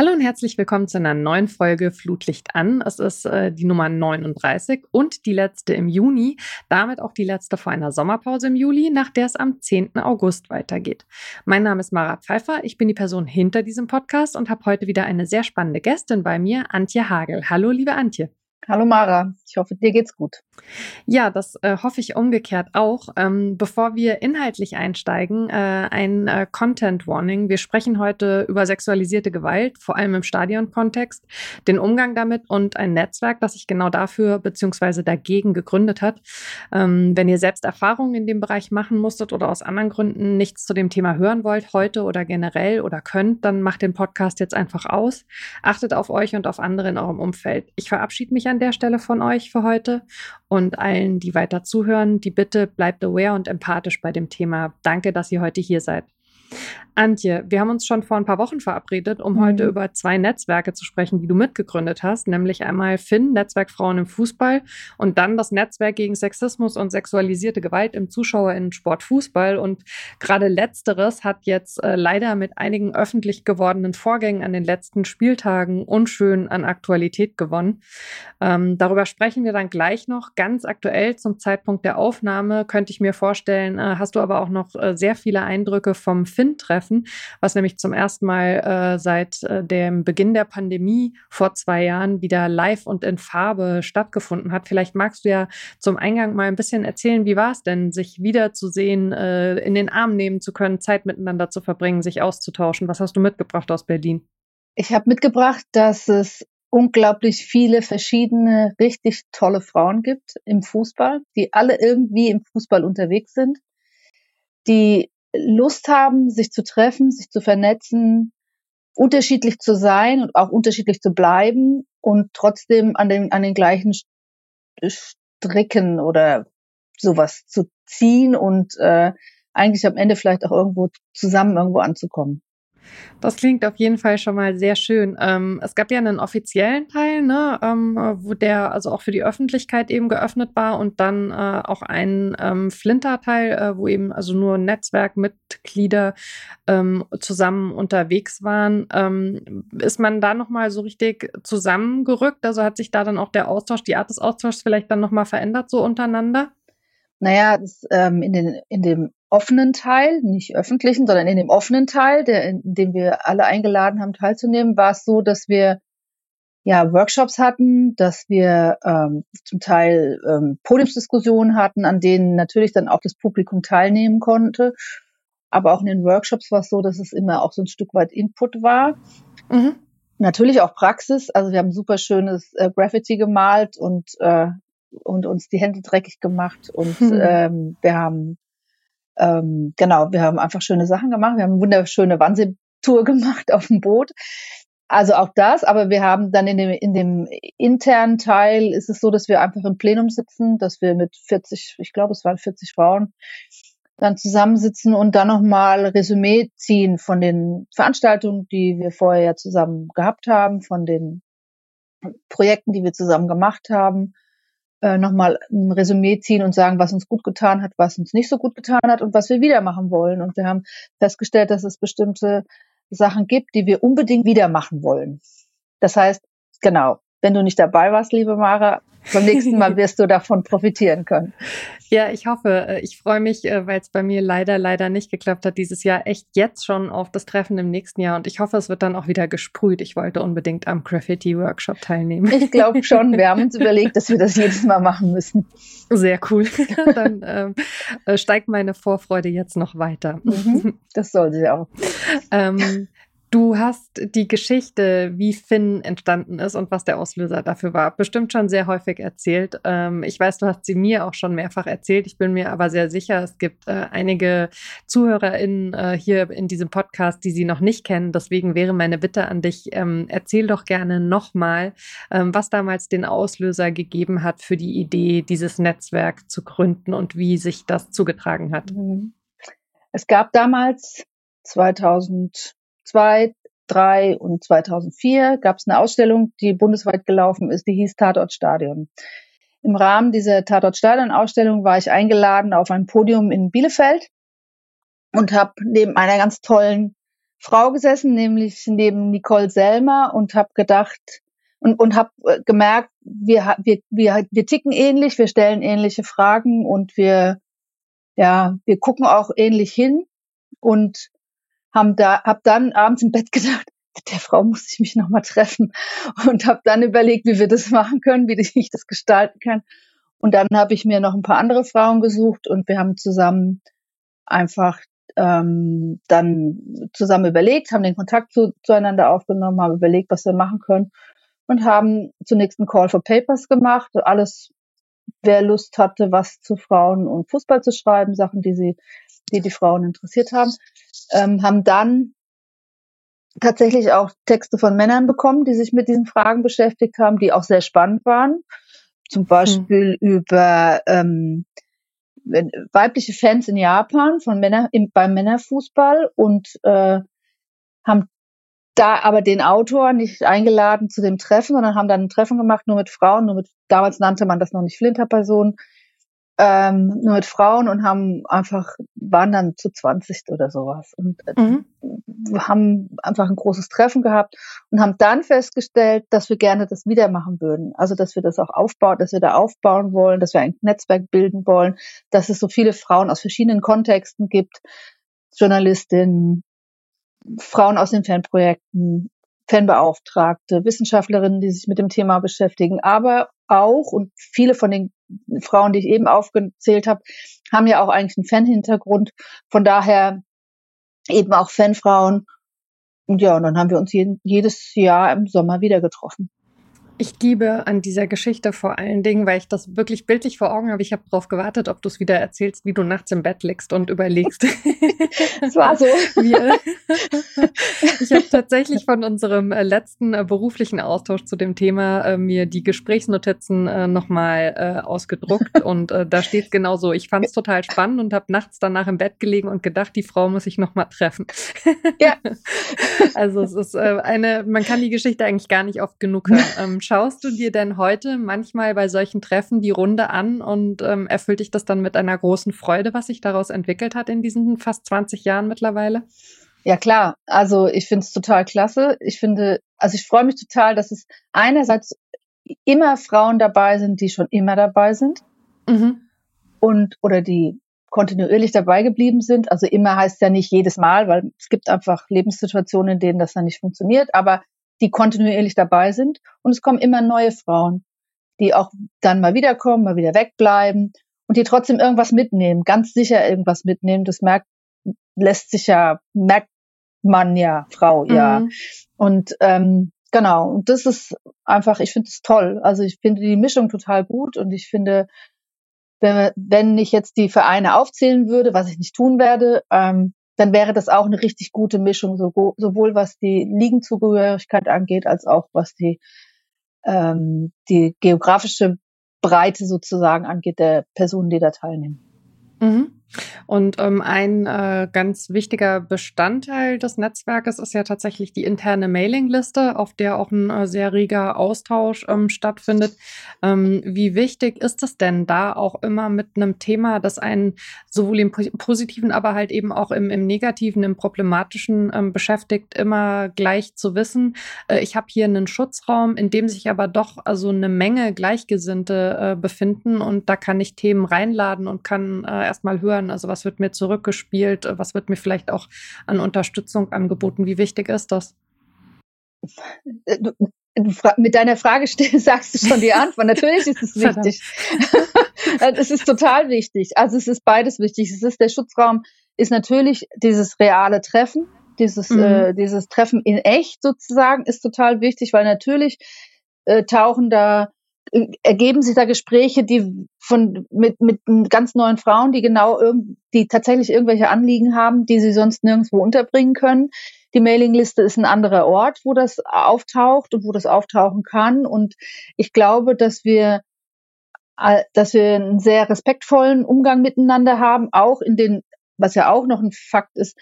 Hallo und herzlich willkommen zu einer neuen Folge Flutlicht an. Es ist äh, die Nummer 39 und die letzte im Juni, damit auch die letzte vor einer Sommerpause im Juli, nach der es am 10. August weitergeht. Mein Name ist Mara Pfeiffer, ich bin die Person hinter diesem Podcast und habe heute wieder eine sehr spannende Gästin bei mir, Antje Hagel. Hallo, liebe Antje. Hallo Mara, ich hoffe, dir geht's gut. Ja, das äh, hoffe ich umgekehrt auch. Ähm, bevor wir inhaltlich einsteigen, äh, ein äh, Content Warning. Wir sprechen heute über sexualisierte Gewalt, vor allem im Stadionkontext, den Umgang damit und ein Netzwerk, das sich genau dafür bzw. dagegen gegründet hat. Ähm, wenn ihr selbst Erfahrungen in dem Bereich machen musstet oder aus anderen Gründen nichts zu dem Thema hören wollt, heute oder generell oder könnt, dann macht den Podcast jetzt einfach aus. Achtet auf euch und auf andere in eurem Umfeld. Ich verabschiede mich an der Stelle von euch für heute und allen, die weiter zuhören, die Bitte bleibt aware und empathisch bei dem Thema. Danke, dass ihr heute hier seid. Antje, wir haben uns schon vor ein paar Wochen verabredet, um mhm. heute über zwei Netzwerke zu sprechen, die du mitgegründet hast, nämlich einmal FIN, Netzwerk Frauen im Fußball, und dann das Netzwerk gegen Sexismus und sexualisierte Gewalt im Zuschauerinnensport Fußball. Und gerade letzteres hat jetzt äh, leider mit einigen öffentlich gewordenen Vorgängen an den letzten Spieltagen unschön an Aktualität gewonnen. Ähm, darüber sprechen wir dann gleich noch. Ganz aktuell zum Zeitpunkt der Aufnahme könnte ich mir vorstellen, äh, hast du aber auch noch äh, sehr viele Eindrücke vom FIN-Treffen, was nämlich zum ersten Mal äh, seit äh, dem Beginn der Pandemie vor zwei Jahren wieder live und in Farbe stattgefunden hat. Vielleicht magst du ja zum Eingang mal ein bisschen erzählen, wie war es denn, sich wiederzusehen, äh, in den Arm nehmen zu können, Zeit miteinander zu verbringen, sich auszutauschen. Was hast du mitgebracht aus Berlin? Ich habe mitgebracht, dass es unglaublich viele verschiedene, richtig tolle Frauen gibt im Fußball, die alle irgendwie im Fußball unterwegs sind, die Lust haben, sich zu treffen, sich zu vernetzen, unterschiedlich zu sein und auch unterschiedlich zu bleiben und trotzdem an den, an den gleichen Stricken oder sowas zu ziehen und äh, eigentlich am Ende vielleicht auch irgendwo zusammen irgendwo anzukommen. Das klingt auf jeden Fall schon mal sehr schön. Ähm, es gab ja einen offiziellen Teil, ne, ähm, wo der also auch für die Öffentlichkeit eben geöffnet war und dann äh, auch ein ähm, Flinter-Teil, äh, wo eben also nur Netzwerkmitglieder ähm, zusammen unterwegs waren. Ähm, ist man da nochmal so richtig zusammengerückt? Also hat sich da dann auch der Austausch, die Art des Austauschs vielleicht dann nochmal verändert so untereinander? Naja, das, ähm, in, den, in dem offenen Teil, nicht öffentlichen, sondern in dem offenen Teil, der, in dem wir alle eingeladen haben teilzunehmen, war es so, dass wir ja Workshops hatten, dass wir ähm, zum Teil ähm, Podiumsdiskussionen hatten, an denen natürlich dann auch das Publikum teilnehmen konnte. Aber auch in den Workshops war es so, dass es immer auch so ein Stück weit Input war. Mhm. Natürlich auch Praxis. Also wir haben super schönes äh, Graffiti gemalt und äh, und uns die Hände dreckig gemacht und mhm. ähm, wir haben ähm, genau, wir haben einfach schöne Sachen gemacht. Wir haben eine wunderschöne Wannsee-Tour gemacht auf dem Boot. Also auch das, aber wir haben dann in dem, in dem internen Teil ist es so, dass wir einfach im Plenum sitzen, dass wir mit 40, ich glaube, es waren 40 Frauen, dann zusammensitzen und dann nochmal Resümee ziehen von den Veranstaltungen, die wir vorher ja zusammen gehabt haben, von den Projekten, die wir zusammen gemacht haben äh, nochmal ein Resümee ziehen und sagen, was uns gut getan hat, was uns nicht so gut getan hat und was wir wieder machen wollen. Und wir haben festgestellt, dass es bestimmte Sachen gibt, die wir unbedingt wieder machen wollen. Das heißt, genau, wenn du nicht dabei warst, liebe Mara, beim nächsten Mal wirst du davon profitieren können. Ja, ich hoffe. Äh, ich freue mich, äh, weil es bei mir leider, leider nicht geklappt hat, dieses Jahr echt jetzt schon auf das Treffen im nächsten Jahr. Und ich hoffe, es wird dann auch wieder gesprüht. Ich wollte unbedingt am Graffiti-Workshop teilnehmen. Ich glaube schon. Wir haben uns überlegt, dass wir das jedes Mal machen müssen. Sehr cool. dann ähm, äh, steigt meine Vorfreude jetzt noch weiter. Mhm, das soll sie auch. ähm, Du hast die Geschichte, wie Finn entstanden ist und was der Auslöser dafür war, bestimmt schon sehr häufig erzählt. Ähm, ich weiß, du hast sie mir auch schon mehrfach erzählt. Ich bin mir aber sehr sicher, es gibt äh, einige ZuhörerInnen äh, hier in diesem Podcast, die sie noch nicht kennen. Deswegen wäre meine Bitte an dich, ähm, erzähl doch gerne nochmal, ähm, was damals den Auslöser gegeben hat für die Idee, dieses Netzwerk zu gründen und wie sich das zugetragen hat. Mhm. Es gab damals 2000 2002, 2003 und 2004 gab es eine Ausstellung, die bundesweit gelaufen ist, die hieß Tatort Stadion. Im Rahmen dieser Tatort Stadion Ausstellung war ich eingeladen auf ein Podium in Bielefeld und habe neben einer ganz tollen Frau gesessen, nämlich neben Nicole Selmer und habe gedacht und, und habe äh, gemerkt, wir, wir, wir, wir ticken ähnlich, wir stellen ähnliche Fragen und wir, ja, wir gucken auch ähnlich hin und haben da, hab dann abends im Bett gedacht, mit der Frau muss ich mich nochmal treffen und habe dann überlegt, wie wir das machen können, wie ich das gestalten kann. Und dann habe ich mir noch ein paar andere Frauen gesucht und wir haben zusammen einfach ähm, dann zusammen überlegt, haben den Kontakt zu, zueinander aufgenommen, haben überlegt, was wir machen können und haben zunächst einen Call for Papers gemacht. Alles, wer Lust hatte, was zu Frauen und Fußball zu schreiben, Sachen, die sie, die die Frauen interessiert haben, ähm, haben dann tatsächlich auch Texte von Männern bekommen, die sich mit diesen Fragen beschäftigt haben, die auch sehr spannend waren. Zum Beispiel hm. über ähm, weibliche Fans in Japan von Männer im, beim Männerfußball und äh, haben da aber den Autor nicht eingeladen zu dem Treffen, sondern haben dann ein Treffen gemacht nur mit Frauen, nur mit damals nannte man das noch nicht Flinterpersonen, ähm, nur mit Frauen und haben einfach, waren dann zu 20 oder sowas und äh, mhm. haben einfach ein großes Treffen gehabt und haben dann festgestellt, dass wir gerne das wieder machen würden. Also, dass wir das auch aufbauen, dass wir da aufbauen wollen, dass wir ein Netzwerk bilden wollen, dass es so viele Frauen aus verschiedenen Kontexten gibt, Journalistinnen, Frauen aus den Fanprojekten, Fanbeauftragte, Wissenschaftlerinnen, die sich mit dem Thema beschäftigen, aber auch, und viele von den Frauen, die ich eben aufgezählt habe, haben ja auch eigentlich einen Fan-Hintergrund. Von daher eben auch Fanfrauen. Und ja, und dann haben wir uns jeden, jedes Jahr im Sommer wieder getroffen. Ich liebe an dieser Geschichte vor allen Dingen, weil ich das wirklich bildlich vor Augen habe. Ich habe darauf gewartet, ob du es wieder erzählst, wie du nachts im Bett liegst und überlegst. Es war so. Wir, ich habe tatsächlich von unserem äh, letzten äh, beruflichen Austausch zu dem Thema äh, mir die Gesprächsnotizen äh, nochmal äh, ausgedruckt und äh, da steht genau so. Ich fand es total spannend und habe nachts danach im Bett gelegen und gedacht, die Frau muss ich nochmal treffen. Ja. also es ist äh, eine, man kann die Geschichte eigentlich gar nicht oft genug hören. Ähm, schaust du dir denn heute manchmal bei solchen Treffen die Runde an und ähm, erfüllt dich das dann mit einer großen Freude, was sich daraus entwickelt hat in diesen fast 20 Jahren mittlerweile? Ja klar, also ich finde es total klasse. Ich finde, also ich freue mich total, dass es einerseits immer Frauen dabei sind, die schon immer dabei sind mhm. und oder die kontinuierlich dabei geblieben sind. Also immer heißt ja nicht jedes Mal, weil es gibt einfach Lebenssituationen, in denen das dann nicht funktioniert. Aber die kontinuierlich dabei sind. Und es kommen immer neue Frauen, die auch dann mal wiederkommen, mal wieder wegbleiben und die trotzdem irgendwas mitnehmen, ganz sicher irgendwas mitnehmen. Das merkt, lässt sich ja, merkt man ja, Frau, ja. Mhm. Und ähm, genau, und das ist einfach, ich finde es toll. Also ich finde die Mischung total gut und ich finde, wenn, wenn ich jetzt die Vereine aufzählen würde, was ich nicht tun werde, ähm, dann wäre das auch eine richtig gute Mischung, sowohl was die Ligenzugehörigkeit angeht, als auch was die, ähm, die geografische Breite sozusagen angeht der Personen, die da teilnehmen. Mhm. Und ähm, ein äh, ganz wichtiger Bestandteil des Netzwerkes ist ja tatsächlich die interne Mailingliste, auf der auch ein äh, sehr reger Austausch ähm, stattfindet. Ähm, wie wichtig ist es denn da auch immer mit einem Thema, das einen sowohl im positiven, aber halt eben auch im, im negativen, im problematischen ähm, beschäftigt, immer gleich zu wissen, äh, ich habe hier einen Schutzraum, in dem sich aber doch also eine Menge Gleichgesinnte äh, befinden und da kann ich Themen reinladen und kann äh, erstmal hören, hören? Also was wird mir zurückgespielt? Was wird mir vielleicht auch an Unterstützung angeboten? Wie wichtig ist das? Du mit deiner Frage sagst du schon die Antwort. Natürlich ist es wichtig. es ist total wichtig. Also es ist beides wichtig. Es ist der Schutzraum, ist natürlich dieses reale Treffen, dieses, mhm. äh, dieses Treffen in echt sozusagen, ist total wichtig, weil natürlich äh, tauchen da ergeben sich da Gespräche, die von mit mit ganz neuen Frauen, die genau irgend, die tatsächlich irgendwelche Anliegen haben, die sie sonst nirgendwo unterbringen können. Die Mailingliste ist ein anderer Ort, wo das auftaucht und wo das auftauchen kann. Und ich glaube, dass wir dass wir einen sehr respektvollen Umgang miteinander haben, auch in den, was ja auch noch ein Fakt ist,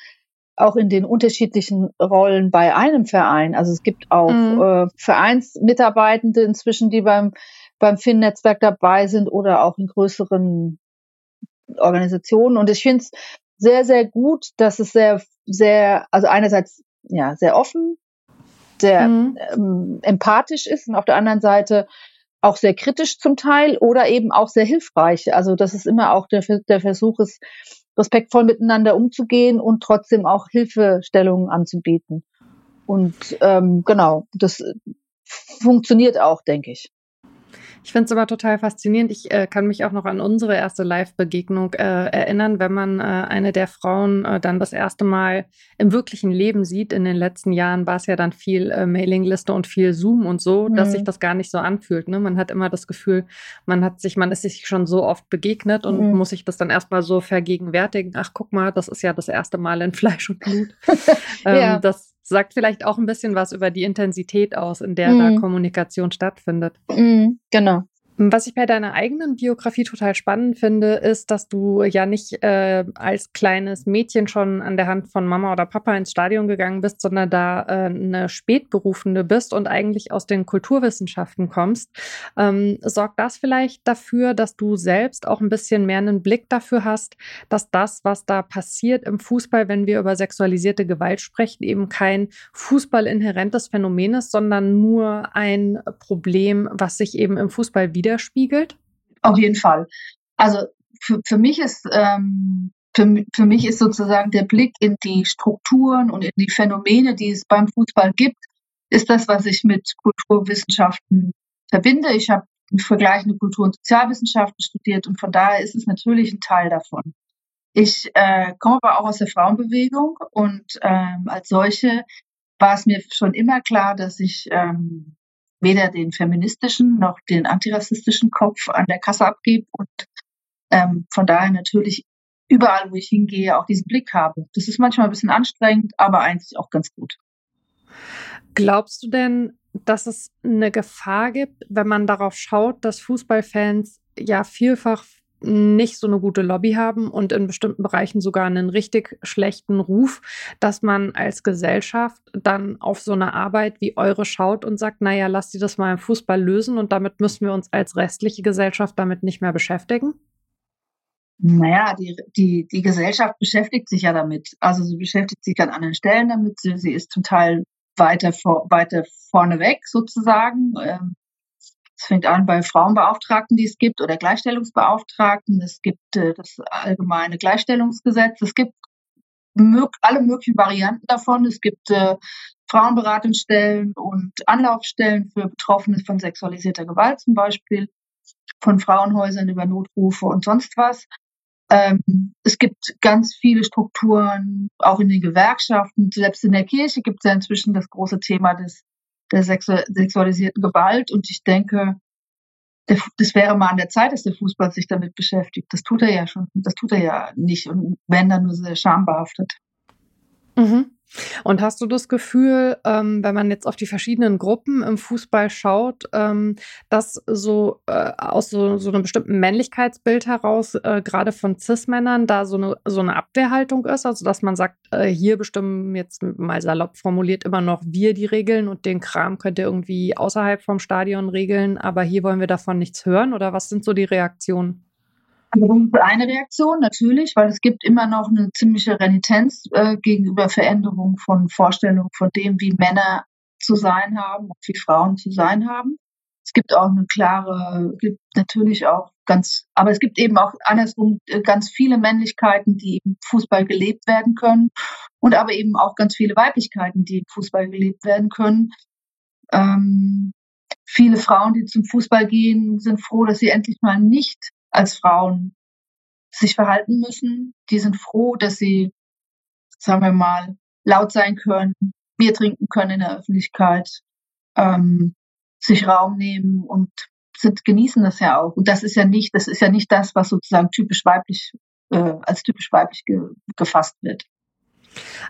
auch in den unterschiedlichen Rollen bei einem Verein. Also es gibt auch mhm. äh, Vereinsmitarbeitende inzwischen, die beim, beim FIN-Netzwerk dabei sind oder auch in größeren Organisationen. Und ich finde es sehr, sehr gut, dass es sehr, sehr, also einerseits ja, sehr offen, sehr mhm. ähm, empathisch ist und auf der anderen Seite auch sehr kritisch zum Teil oder eben auch sehr hilfreich. Also das ist immer auch der, der Versuch ist, respektvoll miteinander umzugehen und trotzdem auch Hilfestellungen anzubieten. Und ähm, genau, das funktioniert auch, denke ich. Ich finde es aber total faszinierend. Ich äh, kann mich auch noch an unsere erste Live-Begegnung äh, erinnern, wenn man äh, eine der Frauen äh, dann das erste Mal im wirklichen Leben sieht. In den letzten Jahren war es ja dann viel äh, Mailingliste und viel Zoom und so, mhm. dass sich das gar nicht so anfühlt. Ne? Man hat immer das Gefühl, man hat sich, man ist sich schon so oft begegnet und mhm. muss sich das dann erstmal so vergegenwärtigen. Ach, guck mal, das ist ja das erste Mal in Fleisch und Blut. ähm, ja. Das sagt vielleicht auch ein bisschen was über die Intensität aus, in der mhm. da Kommunikation stattfindet. Mhm, genau. Was ich bei deiner eigenen Biografie total spannend finde, ist, dass du ja nicht äh, als kleines Mädchen schon an der Hand von Mama oder Papa ins Stadion gegangen bist, sondern da äh, eine Spätberufende bist und eigentlich aus den Kulturwissenschaften kommst. Ähm, sorgt das vielleicht dafür, dass du selbst auch ein bisschen mehr einen Blick dafür hast, dass das, was da passiert im Fußball, wenn wir über sexualisierte Gewalt sprechen, eben kein fußballinhärentes Phänomen ist, sondern nur ein Problem, was sich eben im Fußball wieder widerspiegelt? Auf jeden Fall. Also für, für mich ist ähm, für, für mich ist sozusagen der Blick in die Strukturen und in die Phänomene, die es beim Fußball gibt, ist das, was ich mit Kulturwissenschaften verbinde. Ich habe vergleichende Kultur- und Sozialwissenschaften studiert und von daher ist es natürlich ein Teil davon. Ich äh, komme aber auch aus der Frauenbewegung und ähm, als solche war es mir schon immer klar, dass ich ähm, weder den feministischen noch den antirassistischen Kopf an der Kasse abgebe und ähm, von daher natürlich überall, wo ich hingehe, auch diesen Blick habe. Das ist manchmal ein bisschen anstrengend, aber eigentlich auch ganz gut. Glaubst du denn, dass es eine Gefahr gibt, wenn man darauf schaut, dass Fußballfans ja vielfach nicht so eine gute Lobby haben und in bestimmten Bereichen sogar einen richtig schlechten Ruf, dass man als Gesellschaft dann auf so eine Arbeit wie eure schaut und sagt, naja, lasst die das mal im Fußball lösen und damit müssen wir uns als restliche Gesellschaft damit nicht mehr beschäftigen? Naja, die, die, die Gesellschaft beschäftigt sich ja damit. Also sie beschäftigt sich an anderen Stellen damit. Sie, sie ist zum Teil weiter, vor, weiter vorneweg sozusagen. Ähm, es fängt an bei Frauenbeauftragten, die es gibt, oder Gleichstellungsbeauftragten. Es gibt äh, das allgemeine Gleichstellungsgesetz. Es gibt mög alle möglichen Varianten davon. Es gibt äh, Frauenberatungsstellen und Anlaufstellen für Betroffene von sexualisierter Gewalt zum Beispiel, von Frauenhäusern über Notrufe und sonst was. Ähm, es gibt ganz viele Strukturen, auch in den Gewerkschaften. Selbst in der Kirche gibt es ja inzwischen das große Thema des der sexualisierten Gewalt. Und ich denke, das wäre mal an der Zeit, dass der Fußball sich damit beschäftigt. Das tut er ja schon. Das tut er ja nicht. Und wenn dann nur sehr schambehaftet. Mhm. Und hast du das Gefühl, ähm, wenn man jetzt auf die verschiedenen Gruppen im Fußball schaut, ähm, dass so äh, aus so, so einem bestimmten Männlichkeitsbild heraus, äh, gerade von Cis-Männern, da so eine, so eine Abwehrhaltung ist? Also, dass man sagt, äh, hier bestimmen jetzt mal salopp formuliert immer noch wir die Regeln und den Kram könnt ihr irgendwie außerhalb vom Stadion regeln, aber hier wollen wir davon nichts hören? Oder was sind so die Reaktionen? Also eine Reaktion natürlich, weil es gibt immer noch eine ziemliche Renitenz äh, gegenüber Veränderungen von Vorstellungen von dem, wie Männer zu sein haben und wie Frauen zu sein haben. Es gibt auch eine klare, gibt natürlich auch ganz, aber es gibt eben auch andersrum äh, ganz viele Männlichkeiten, die im Fußball gelebt werden können und aber eben auch ganz viele Weiblichkeiten, die im Fußball gelebt werden können. Ähm, viele Frauen, die zum Fußball gehen, sind froh, dass sie endlich mal nicht als Frauen sich verhalten müssen. Die sind froh, dass sie, sagen wir mal, laut sein können, Bier trinken können in der Öffentlichkeit, ähm, sich Raum nehmen und sind, genießen das ja auch. Und das ist ja nicht, das ist ja nicht das, was sozusagen typisch weiblich, äh, als typisch weiblich ge gefasst wird.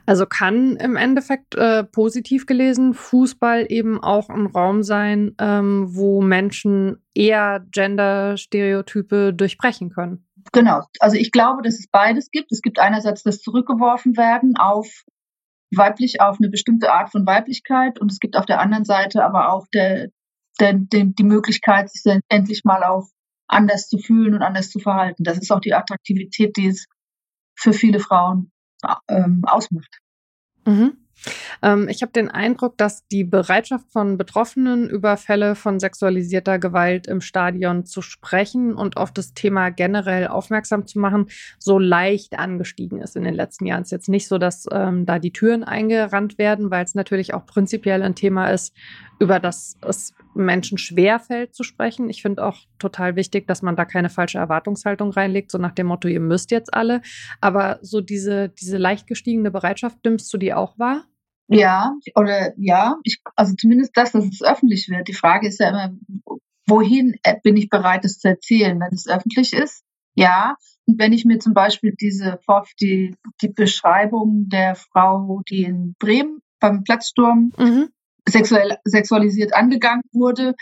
Also kann im Endeffekt äh, positiv gelesen Fußball eben auch ein Raum sein, ähm, wo Menschen eher Gender-Stereotype durchbrechen können. Genau. Also ich glaube, dass es beides gibt. Es gibt einerseits das Zurückgeworfen werden auf weiblich, auf eine bestimmte Art von Weiblichkeit und es gibt auf der anderen Seite aber auch der, der, der, die Möglichkeit, sich endlich mal auch anders zu fühlen und anders zu verhalten. Das ist auch die Attraktivität, die es für viele Frauen ähm, ausmacht. Mhm. Ähm, ich habe den Eindruck, dass die Bereitschaft von Betroffenen über Fälle von sexualisierter Gewalt im Stadion zu sprechen und auf das Thema generell aufmerksam zu machen, so leicht angestiegen ist in den letzten Jahren. Es ist jetzt nicht so, dass ähm, da die Türen eingerannt werden, weil es natürlich auch prinzipiell ein Thema ist, über das es Menschen schwerfällt zu sprechen. Ich finde auch total wichtig, dass man da keine falsche Erwartungshaltung reinlegt, so nach dem Motto, ihr müsst jetzt alle. Aber so diese, diese leicht gestiegene Bereitschaft, nimmst du die auch wahr? Ja, oder ja, ich, also zumindest das, dass es öffentlich wird. Die Frage ist ja immer, wohin äh, bin ich bereit, es zu erzählen, wenn es öffentlich ist? Ja. Und wenn ich mir zum Beispiel diese die, die Beschreibung der Frau, die in Bremen beim Platzsturm mhm. Sexuell, sexualisiert angegangen wurde,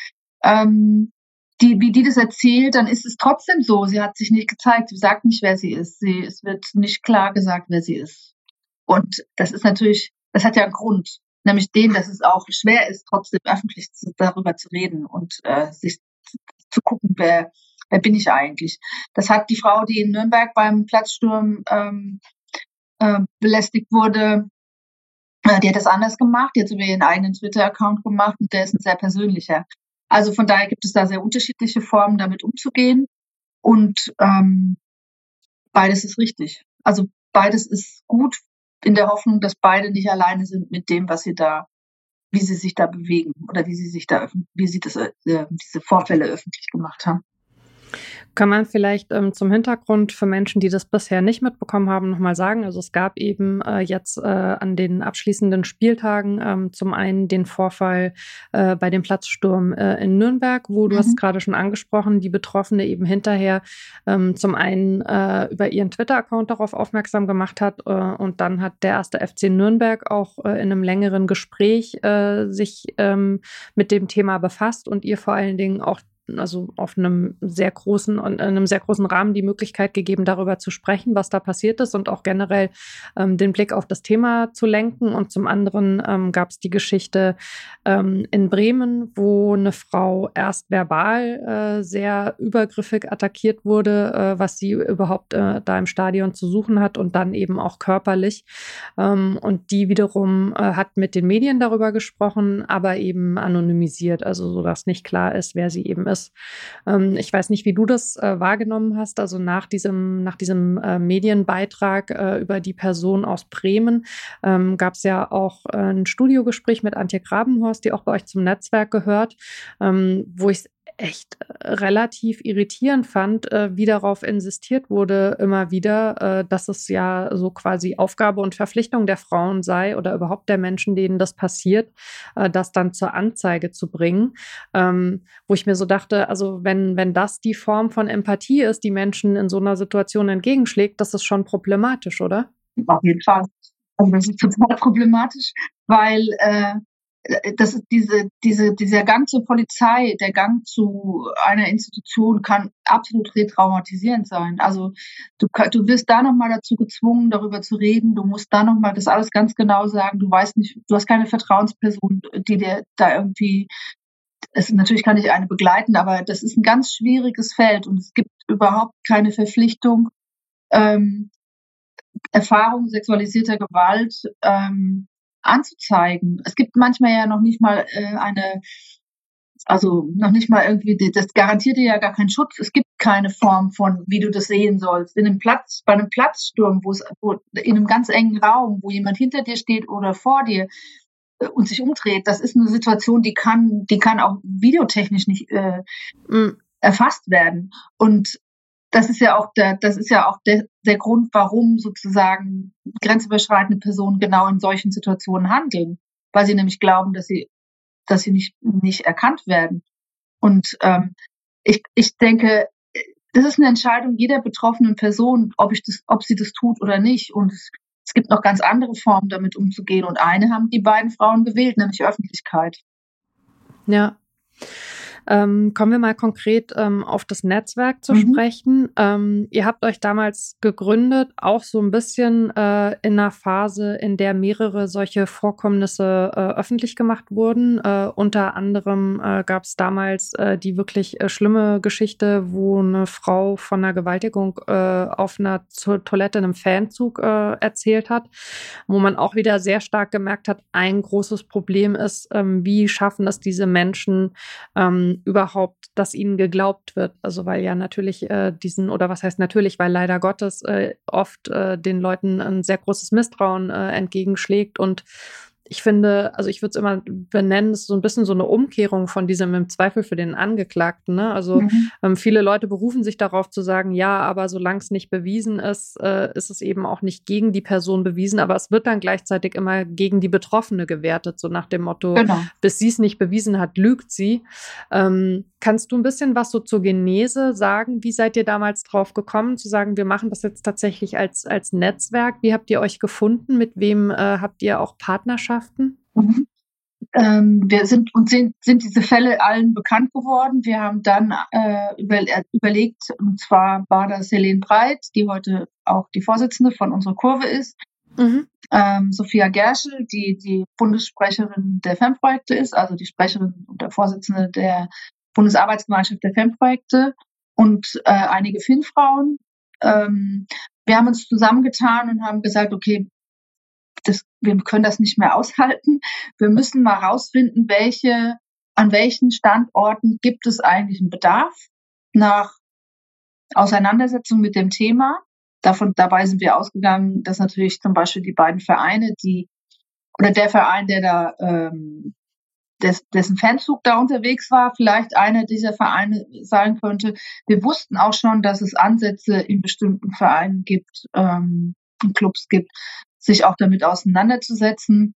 ähm, die, wie die das erzählt, dann ist es trotzdem so. Sie hat sich nicht gezeigt, sie sagt nicht, wer sie ist. Sie, es wird nicht klar gesagt, wer sie ist. Und das ist natürlich das hat ja einen Grund, nämlich den, dass es auch schwer ist, trotzdem öffentlich zu, darüber zu reden und äh, sich zu, zu gucken, wer, wer bin ich eigentlich. Das hat die Frau, die in Nürnberg beim Platzsturm ähm, äh, belästigt wurde, die hat das anders gemacht. Die hat über ihren eigenen Twitter-Account gemacht und der ist ein sehr persönlicher. Also von daher gibt es da sehr unterschiedliche Formen, damit umzugehen. Und ähm, beides ist richtig. Also beides ist gut in der Hoffnung, dass beide nicht alleine sind mit dem, was sie da, wie sie sich da bewegen oder wie sie sich da, wie sie das, äh, diese Vorfälle öffentlich gemacht haben. Kann man vielleicht ähm, zum Hintergrund für Menschen, die das bisher nicht mitbekommen haben, nochmal sagen? Also es gab eben äh, jetzt äh, an den abschließenden Spieltagen ähm, zum einen den Vorfall äh, bei dem Platzsturm äh, in Nürnberg, wo du mhm. hast gerade schon angesprochen, die Betroffene eben hinterher ähm, zum einen äh, über ihren Twitter-Account darauf aufmerksam gemacht hat äh, und dann hat der erste FC Nürnberg auch in einem längeren Gespräch sich ähm, mit dem Thema befasst und ihr vor allen Dingen auch also auf einem sehr großen und einem sehr großen Rahmen die Möglichkeit gegeben, darüber zu sprechen, was da passiert ist und auch generell ähm, den Blick auf das Thema zu lenken. Und zum anderen ähm, gab es die Geschichte ähm, in Bremen, wo eine Frau erst verbal äh, sehr übergriffig attackiert wurde, äh, was sie überhaupt äh, da im Stadion zu suchen hat und dann eben auch körperlich. Ähm, und die wiederum äh, hat mit den Medien darüber gesprochen, aber eben anonymisiert, also so dass nicht klar ist, wer sie eben ist ist. Ähm, ich weiß nicht, wie du das äh, wahrgenommen hast. Also nach diesem, nach diesem äh, Medienbeitrag äh, über die Person aus Bremen ähm, gab es ja auch äh, ein Studiogespräch mit Antje Grabenhorst, die auch bei euch zum Netzwerk gehört, ähm, wo ich echt äh, relativ irritierend fand, äh, wie darauf insistiert wurde, immer wieder, äh, dass es ja so quasi Aufgabe und Verpflichtung der Frauen sei oder überhaupt der Menschen, denen das passiert, das dann zur Anzeige zu bringen. Ähm, wo ich mir so dachte, also wenn, wenn das die Form von Empathie ist, die Menschen in so einer Situation entgegenschlägt, das ist schon problematisch, oder? Auf jeden Fall. Also das ist total problematisch, weil äh, das ist diese, diese, dieser Gang zur Polizei, der Gang zu einer Institution kann absolut retraumatisierend sein. Also du, du wirst da nochmal dazu gezwungen, darüber zu reden. Du musst da nochmal das alles ganz genau sagen. Du weißt nicht, du hast keine Vertrauensperson, die dir da irgendwie, es, natürlich kann ich eine begleiten, aber das ist ein ganz schwieriges Feld und es gibt überhaupt keine Verpflichtung, ähm, Erfahrung sexualisierter Gewalt ähm, anzuzeigen. Es gibt manchmal ja noch nicht mal äh, eine, also noch nicht mal irgendwie, das garantiert dir ja gar keinen Schutz. Es gibt keine Form von, wie du das sehen sollst. In einem Platz, bei einem Platzsturm, wo es, wo, in einem ganz engen Raum, wo jemand hinter dir steht oder vor dir, äh, und sich umdreht, das ist eine Situation, die kann, die kann auch videotechnisch nicht äh, mm. erfasst werden. Und das ist ja auch der, das ist ja auch der, der Grund, warum sozusagen grenzüberschreitende Personen genau in solchen Situationen handeln, weil sie nämlich glauben, dass sie, dass sie nicht, nicht erkannt werden. Und ähm, ich, ich denke, das ist eine Entscheidung jeder betroffenen Person, ob ich das, ob sie das tut oder nicht. Und es, es gibt noch ganz andere Formen, damit umzugehen. Und eine haben die beiden Frauen gewählt, nämlich Öffentlichkeit. Ja. Ähm, kommen wir mal konkret ähm, auf das Netzwerk zu mhm. sprechen. Ähm, ihr habt euch damals gegründet, auch so ein bisschen äh, in einer Phase, in der mehrere solche Vorkommnisse äh, öffentlich gemacht wurden. Äh, unter anderem äh, gab es damals äh, die wirklich äh, schlimme Geschichte, wo eine Frau von einer Gewaltigung auf einer Toilette in einem Fanzug erzählt hat, wo man auch wieder sehr stark gemerkt hat, ein großes Problem ist, ähm, wie schaffen es diese Menschen, überhaupt, dass ihnen geglaubt wird. Also weil ja natürlich äh, diesen, oder was heißt natürlich, weil leider Gottes äh, oft äh, den Leuten ein sehr großes Misstrauen äh, entgegenschlägt und ich finde, also ich würde es immer benennen, es ist so ein bisschen so eine Umkehrung von diesem im Zweifel für den Angeklagten. Ne? Also mhm. ähm, viele Leute berufen sich darauf zu sagen, ja, aber solange es nicht bewiesen ist, äh, ist es eben auch nicht gegen die Person bewiesen, aber es wird dann gleichzeitig immer gegen die Betroffene gewertet, so nach dem Motto, genau. bis sie es nicht bewiesen hat, lügt sie. Ähm, kannst du ein bisschen was so zur Genese sagen? Wie seid ihr damals drauf gekommen, zu sagen, wir machen das jetzt tatsächlich als, als Netzwerk? Wie habt ihr euch gefunden? Mit wem äh, habt ihr auch Partnerschaften? Partnerschaften? Mhm. Ähm, wir sind und sind, sind diese Fälle allen bekannt geworden. Wir haben dann äh, über, äh, überlegt, und zwar war das Helene Breit, die heute auch die Vorsitzende von unserer Kurve ist, mhm. ähm, Sophia Gerschel, die die Bundessprecherin der FEM-Projekte ist, also die Sprecherin und der Vorsitzende der Bundesarbeitsgemeinschaft der FEM-Projekte und äh, einige FIN-Frauen. Ähm, wir haben uns zusammengetan und haben gesagt, okay, wir können das nicht mehr aushalten. Wir müssen mal rausfinden, welche, an welchen Standorten gibt es eigentlich einen Bedarf nach Auseinandersetzung mit dem Thema. Davon, dabei sind wir ausgegangen, dass natürlich zum Beispiel die beiden Vereine, die, oder der Verein, der da, ähm, des, dessen Fanzug da unterwegs war, vielleicht einer dieser Vereine sein könnte. Wir wussten auch schon, dass es Ansätze in bestimmten Vereinen gibt, ähm, Clubs gibt, sich auch damit auseinanderzusetzen,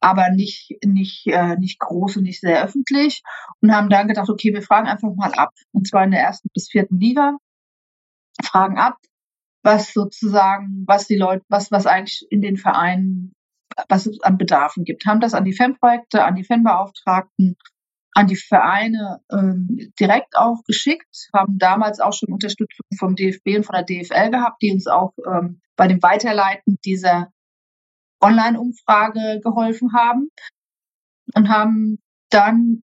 aber nicht, nicht, äh, nicht groß und nicht sehr öffentlich und haben dann gedacht, okay, wir fragen einfach mal ab. Und zwar in der ersten bis vierten Liga, fragen ab, was sozusagen, was die Leute, was, was eigentlich in den Vereinen, was es an Bedarfen gibt. Haben das an die FEM-Projekte, an die FEM-Beauftragten, an die Vereine ähm, direkt auch geschickt, haben damals auch schon Unterstützung vom DFB und von der DFL gehabt, die uns auch ähm, bei dem Weiterleiten dieser Online-Umfrage geholfen haben und haben dann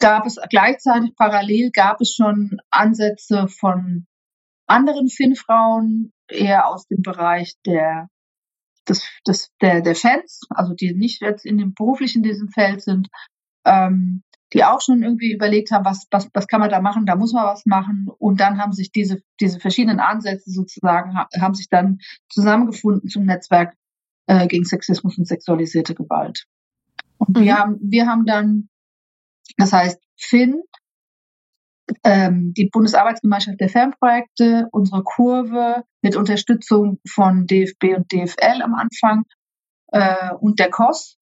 gab es gleichzeitig parallel gab es schon Ansätze von anderen Finn-Frauen eher aus dem Bereich der des, des, der, der Fans, also die nicht jetzt in dem beruflichen diesem Feld sind, ähm, die auch schon irgendwie überlegt haben, was, was, was kann man da machen, da muss man was machen. Und dann haben sich diese, diese verschiedenen Ansätze sozusagen, haben sich dann zusammengefunden zum Netzwerk äh, gegen Sexismus und sexualisierte Gewalt. Und mhm. wir, haben, wir haben dann, das heißt, FIN, ähm, die Bundesarbeitsgemeinschaft der Fernprojekte, unsere Kurve mit Unterstützung von DFB und DFL am Anfang äh, und der COS,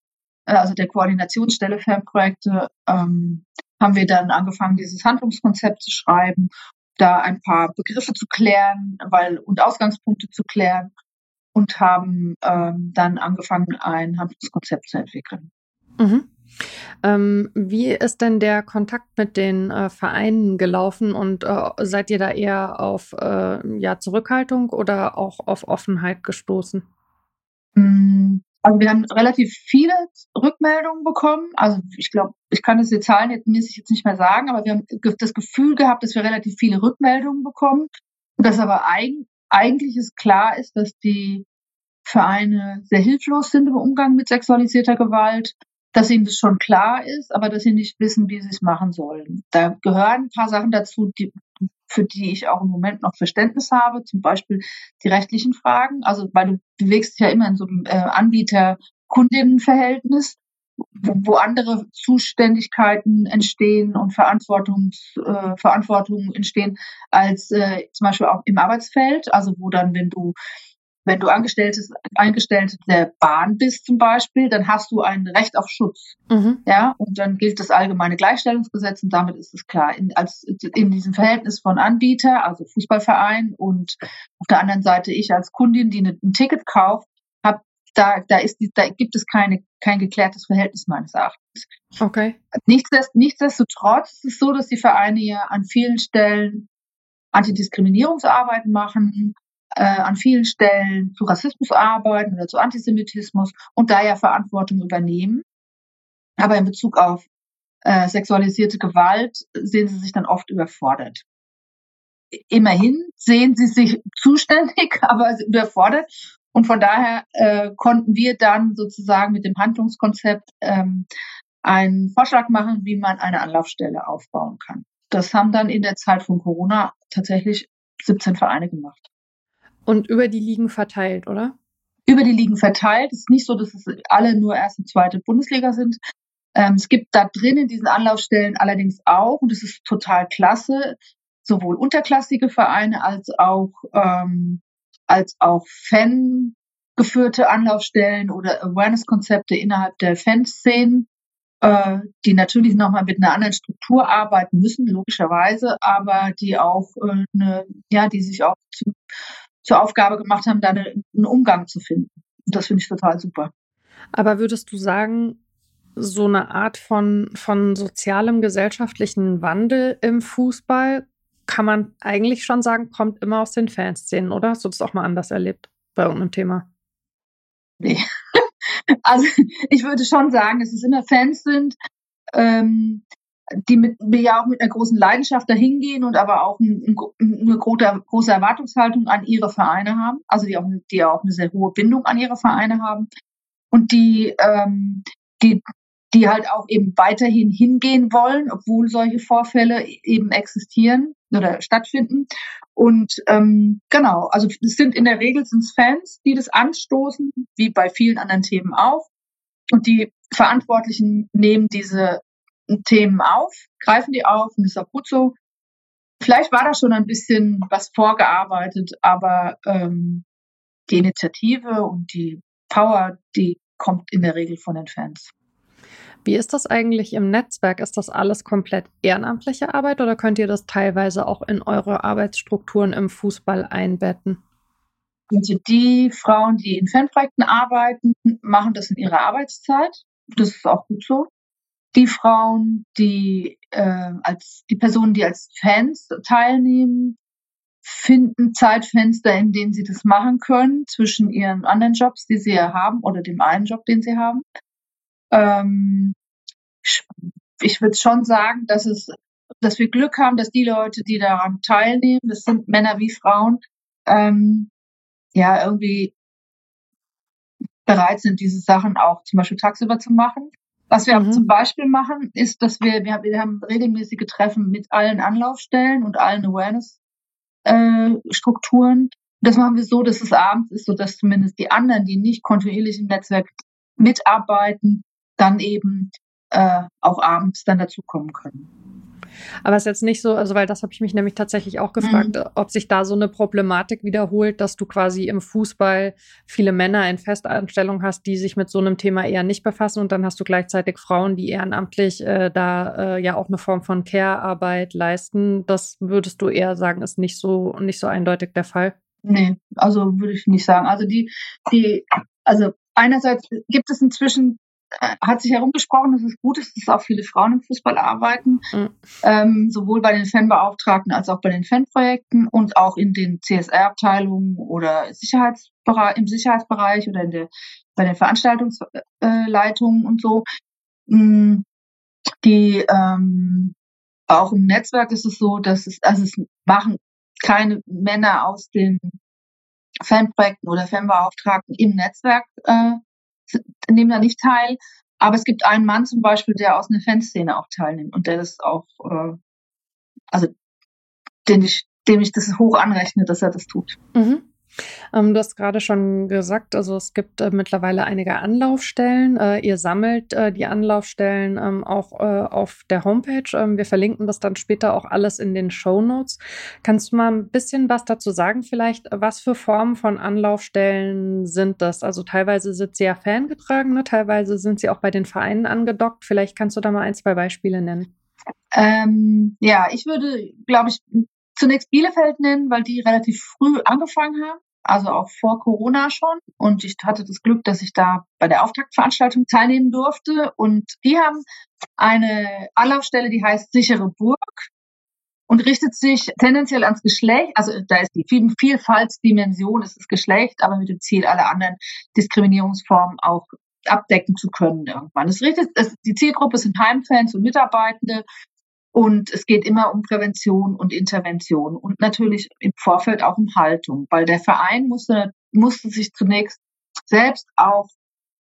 also der Koordinationsstelle Fernprojekte, ähm, haben wir dann angefangen, dieses Handlungskonzept zu schreiben, da ein paar Begriffe zu klären, weil und Ausgangspunkte zu klären und haben ähm, dann angefangen, ein Handlungskonzept zu entwickeln. Mhm. Ähm, wie ist denn der Kontakt mit den äh, Vereinen gelaufen und äh, seid ihr da eher auf äh, ja, Zurückhaltung oder auch auf Offenheit gestoßen? Mm, also wir haben relativ viele Rückmeldungen bekommen. Also ich glaube, ich kann das die Zahlen jetzt mäßig jetzt nicht mehr sagen, aber wir haben das Gefühl gehabt, dass wir relativ viele Rückmeldungen bekommen. Und dass aber eigentlich, eigentlich ist klar ist, dass die Vereine sehr hilflos sind im Umgang mit sexualisierter Gewalt, dass ihnen das schon klar ist, aber dass sie nicht wissen, wie sie es machen sollen. Da gehören ein paar Sachen dazu, die, für die ich auch im Moment noch Verständnis habe, zum Beispiel die rechtlichen Fragen. Also, weil du bewegst dich ja immer in so einem äh, Anbieter-Kundinnen-Verhältnis, wo, andere Zuständigkeiten entstehen und Verantwortungs, äh, Verantwortungen entstehen, als äh, zum Beispiel auch im Arbeitsfeld. Also, wo dann, wenn du wenn du Angestelltes, Angestellte der Bahn bist zum Beispiel, dann hast du ein Recht auf Schutz. Mhm. Ja, und dann gilt das allgemeine Gleichstellungsgesetz und damit ist es klar. In, als, in diesem Verhältnis von Anbieter, also Fußballverein und auf der anderen Seite ich als Kundin, die ein Ticket kauft, habe da, da, ist, da gibt es keine, kein geklärtes Verhältnis meines Erachtens. Okay. Nichtsdest, nichtsdestotrotz ist es so, dass die Vereine ja an vielen Stellen Antidiskriminierungsarbeiten machen, äh, an vielen Stellen zu Rassismus arbeiten oder zu Antisemitismus und da ja Verantwortung übernehmen. Aber in Bezug auf äh, sexualisierte Gewalt sehen sie sich dann oft überfordert. Immerhin sehen sie sich zuständig, aber überfordert. Und von daher äh, konnten wir dann sozusagen mit dem Handlungskonzept ähm, einen Vorschlag machen, wie man eine Anlaufstelle aufbauen kann. Das haben dann in der Zeit von Corona tatsächlich 17 Vereine gemacht. Und über die Ligen verteilt, oder? Über die Ligen verteilt. Es ist nicht so, dass es alle nur erste und zweite Bundesliga sind. Ähm, es gibt da drin in diesen Anlaufstellen allerdings auch, und das ist total klasse, sowohl unterklassige Vereine als auch, ähm, als auch Fan geführte Anlaufstellen oder Awareness-Konzepte innerhalb der Fanszenen, äh, die natürlich nochmal mit einer anderen Struktur arbeiten müssen, logischerweise, aber die auch äh, eine, ja, die sich auch zu, zur Aufgabe gemacht haben, da eine, einen Umgang zu finden. Und das finde ich total super. Aber würdest du sagen, so eine Art von, von sozialem, gesellschaftlichen Wandel im Fußball, kann man eigentlich schon sagen, kommt immer aus den Fanszenen, oder? Hast du das auch mal anders erlebt bei irgendeinem Thema? Nee. Also ich würde schon sagen, dass es immer Fans sind, ähm, die mit, ja auch mit einer großen Leidenschaft dahingehen und aber auch ein, ein, eine große, große Erwartungshaltung an ihre Vereine haben, also die auch, die auch eine sehr hohe Bindung an ihre Vereine haben und die, ähm, die, die halt auch eben weiterhin hingehen wollen, obwohl solche Vorfälle eben existieren oder stattfinden. Und ähm, genau, also es sind in der Regel sind Fans, die das anstoßen, wie bei vielen anderen Themen auch. Und die Verantwortlichen nehmen diese Themen auf, greifen die auf und ist auch gut so. Vielleicht war da schon ein bisschen was vorgearbeitet, aber ähm, die Initiative und die Power, die kommt in der Regel von den Fans. Wie ist das eigentlich im Netzwerk? Ist das alles komplett ehrenamtliche Arbeit oder könnt ihr das teilweise auch in eure Arbeitsstrukturen im Fußball einbetten? Also die Frauen, die in Fanprojekten arbeiten, machen das in ihrer Arbeitszeit. Das ist auch gut so. Die Frauen, die äh, als die Personen, die als Fans teilnehmen, finden Zeitfenster, in denen sie das machen können zwischen ihren anderen Jobs, die sie ja haben, oder dem einen Job, den sie haben. Ähm, ich würde schon sagen, dass es, dass wir Glück haben, dass die Leute, die daran teilnehmen, das sind Männer wie Frauen, ähm, ja, irgendwie bereit sind, diese Sachen auch zum Beispiel tagsüber zu machen. Was wir mhm. zum Beispiel machen, ist, dass wir, wir haben, wir haben regelmäßige Treffen mit allen Anlaufstellen und allen Awareness-Strukturen. Äh, das machen wir so, dass es abends ist, so dass zumindest die anderen, die nicht kontinuierlich im Netzwerk mitarbeiten, dann eben äh, auch abends dann dazukommen können. Aber es ist jetzt nicht so, also weil das habe ich mich nämlich tatsächlich auch gefragt, mhm. ob sich da so eine Problematik wiederholt, dass du quasi im Fußball viele Männer in Festanstellung hast, die sich mit so einem Thema eher nicht befassen und dann hast du gleichzeitig Frauen, die ehrenamtlich äh, da äh, ja auch eine Form von Care-Arbeit leisten. Das würdest du eher sagen, ist nicht so nicht so eindeutig der Fall. Nee, also würde ich nicht sagen. Also die, die, also einerseits gibt es inzwischen hat sich herumgesprochen, dass es gut ist, dass auch viele Frauen im Fußball arbeiten, mhm. ähm, sowohl bei den Fanbeauftragten als auch bei den Fanprojekten und auch in den CSR-Abteilungen oder Sicherheitsbereich, im Sicherheitsbereich oder in der, bei den Veranstaltungsleitungen äh, und so. Mhm. Die ähm, auch im Netzwerk ist es so, dass es, also es machen keine Männer aus den Fanprojekten oder Fanbeauftragten im Netzwerk äh, nehmen da nicht teil. Aber es gibt einen Mann zum Beispiel, der aus einer Fanszene auch teilnimmt und der das auch, äh, also den ich, dem ich das hoch anrechne, dass er das tut. Mhm. Ähm, du hast gerade schon gesagt, also es gibt äh, mittlerweile einige Anlaufstellen. Äh, ihr sammelt äh, die Anlaufstellen ähm, auch äh, auf der Homepage. Ähm, wir verlinken das dann später auch alles in den Show Notes. Kannst du mal ein bisschen was dazu sagen, vielleicht, was für Formen von Anlaufstellen sind das? Also teilweise sind sie ja fangetragen, ne? teilweise sind sie auch bei den Vereinen angedockt. Vielleicht kannst du da mal ein, zwei Beispiele nennen. Ähm, ja, ich würde, glaube ich, zunächst Bielefeld nennen, weil die relativ früh angefangen haben. also auch vor Corona schon. Und ich hatte das Glück, dass ich da bei der Auftaktveranstaltung teilnehmen durfte. Und die haben eine Anlaufstelle, die heißt sichere Burg und richtet sich tendenziell ans Geschlecht. Also da ist die Vielfaltsdimension, ist das Geschlecht, aber mit dem Ziel, alle anderen Diskriminierungsformen auch abdecken zu können irgendwann. Es richtet, es, die Zielgruppe sind Heimfans und Mitarbeitende und es geht immer um Prävention und Intervention und natürlich im Vorfeld auch um Haltung, weil der Verein musste, musste sich zunächst selbst auch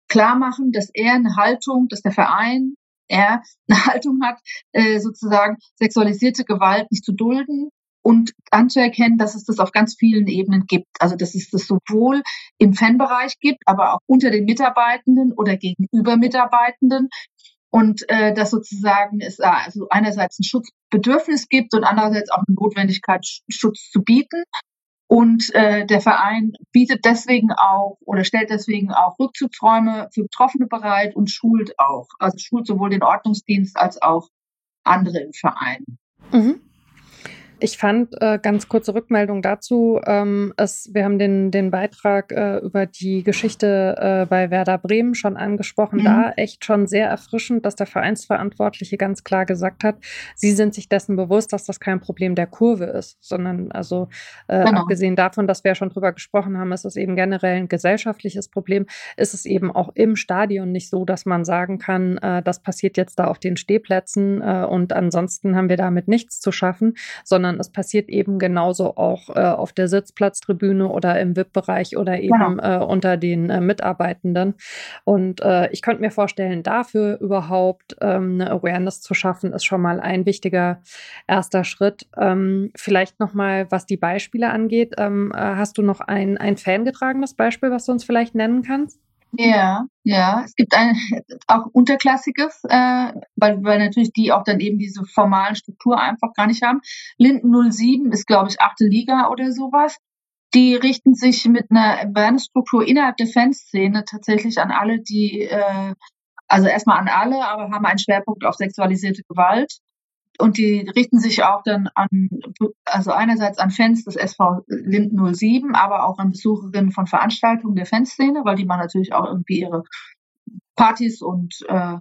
klar machen, dass er eine Haltung, dass der Verein er eine Haltung hat, äh, sozusagen sexualisierte Gewalt nicht zu dulden und anzuerkennen, dass es das auf ganz vielen Ebenen gibt. Also dass es das sowohl im Fanbereich gibt, aber auch unter den Mitarbeitenden oder gegenüber Mitarbeitenden. Und äh, dass sozusagen es also einerseits ein Schutzbedürfnis gibt und andererseits auch eine Notwendigkeit, Schutz zu bieten. Und äh, der Verein bietet deswegen auch oder stellt deswegen auch Rückzugsräume für Betroffene bereit und schult auch. Also schult sowohl den Ordnungsdienst als auch andere im Verein. Mhm. Ich fand äh, ganz kurze Rückmeldung dazu. Ähm, es, wir haben den, den Beitrag äh, über die Geschichte äh, bei Werder Bremen schon angesprochen. Mhm. Da echt schon sehr erfrischend, dass der Vereinsverantwortliche ganz klar gesagt hat, sie sind sich dessen bewusst, dass das kein Problem der Kurve ist, sondern also äh, genau. abgesehen davon, dass wir ja schon drüber gesprochen haben, ist es eben generell ein gesellschaftliches Problem, ist es eben auch im Stadion nicht so, dass man sagen kann, äh, das passiert jetzt da auf den Stehplätzen äh, und ansonsten haben wir damit nichts zu schaffen, sondern sondern es passiert eben genauso auch äh, auf der Sitzplatztribüne oder im VIP-Bereich oder eben genau. äh, unter den äh, Mitarbeitenden. Und äh, ich könnte mir vorstellen, dafür überhaupt ähm, eine Awareness zu schaffen, ist schon mal ein wichtiger erster Schritt. Ähm, vielleicht nochmal, was die Beispiele angeht. Ähm, äh, hast du noch ein, ein fangetragenes Beispiel, was du uns vielleicht nennen kannst? Ja, ja. Es gibt ein auch unterklassiges, äh, weil, weil natürlich die auch dann eben diese formalen Struktur einfach gar nicht haben. Linden 07 ist, glaube ich, achte Liga oder sowas. Die richten sich mit einer Awareness-Struktur innerhalb der Fanszene tatsächlich an alle, die, äh, also erstmal an alle, aber haben einen Schwerpunkt auf sexualisierte Gewalt und die richten sich auch dann an, also einerseits an Fans des SV Linden 07, aber auch an Besucherinnen von Veranstaltungen der Fanszene, weil die machen natürlich auch irgendwie ihre Partys und äh,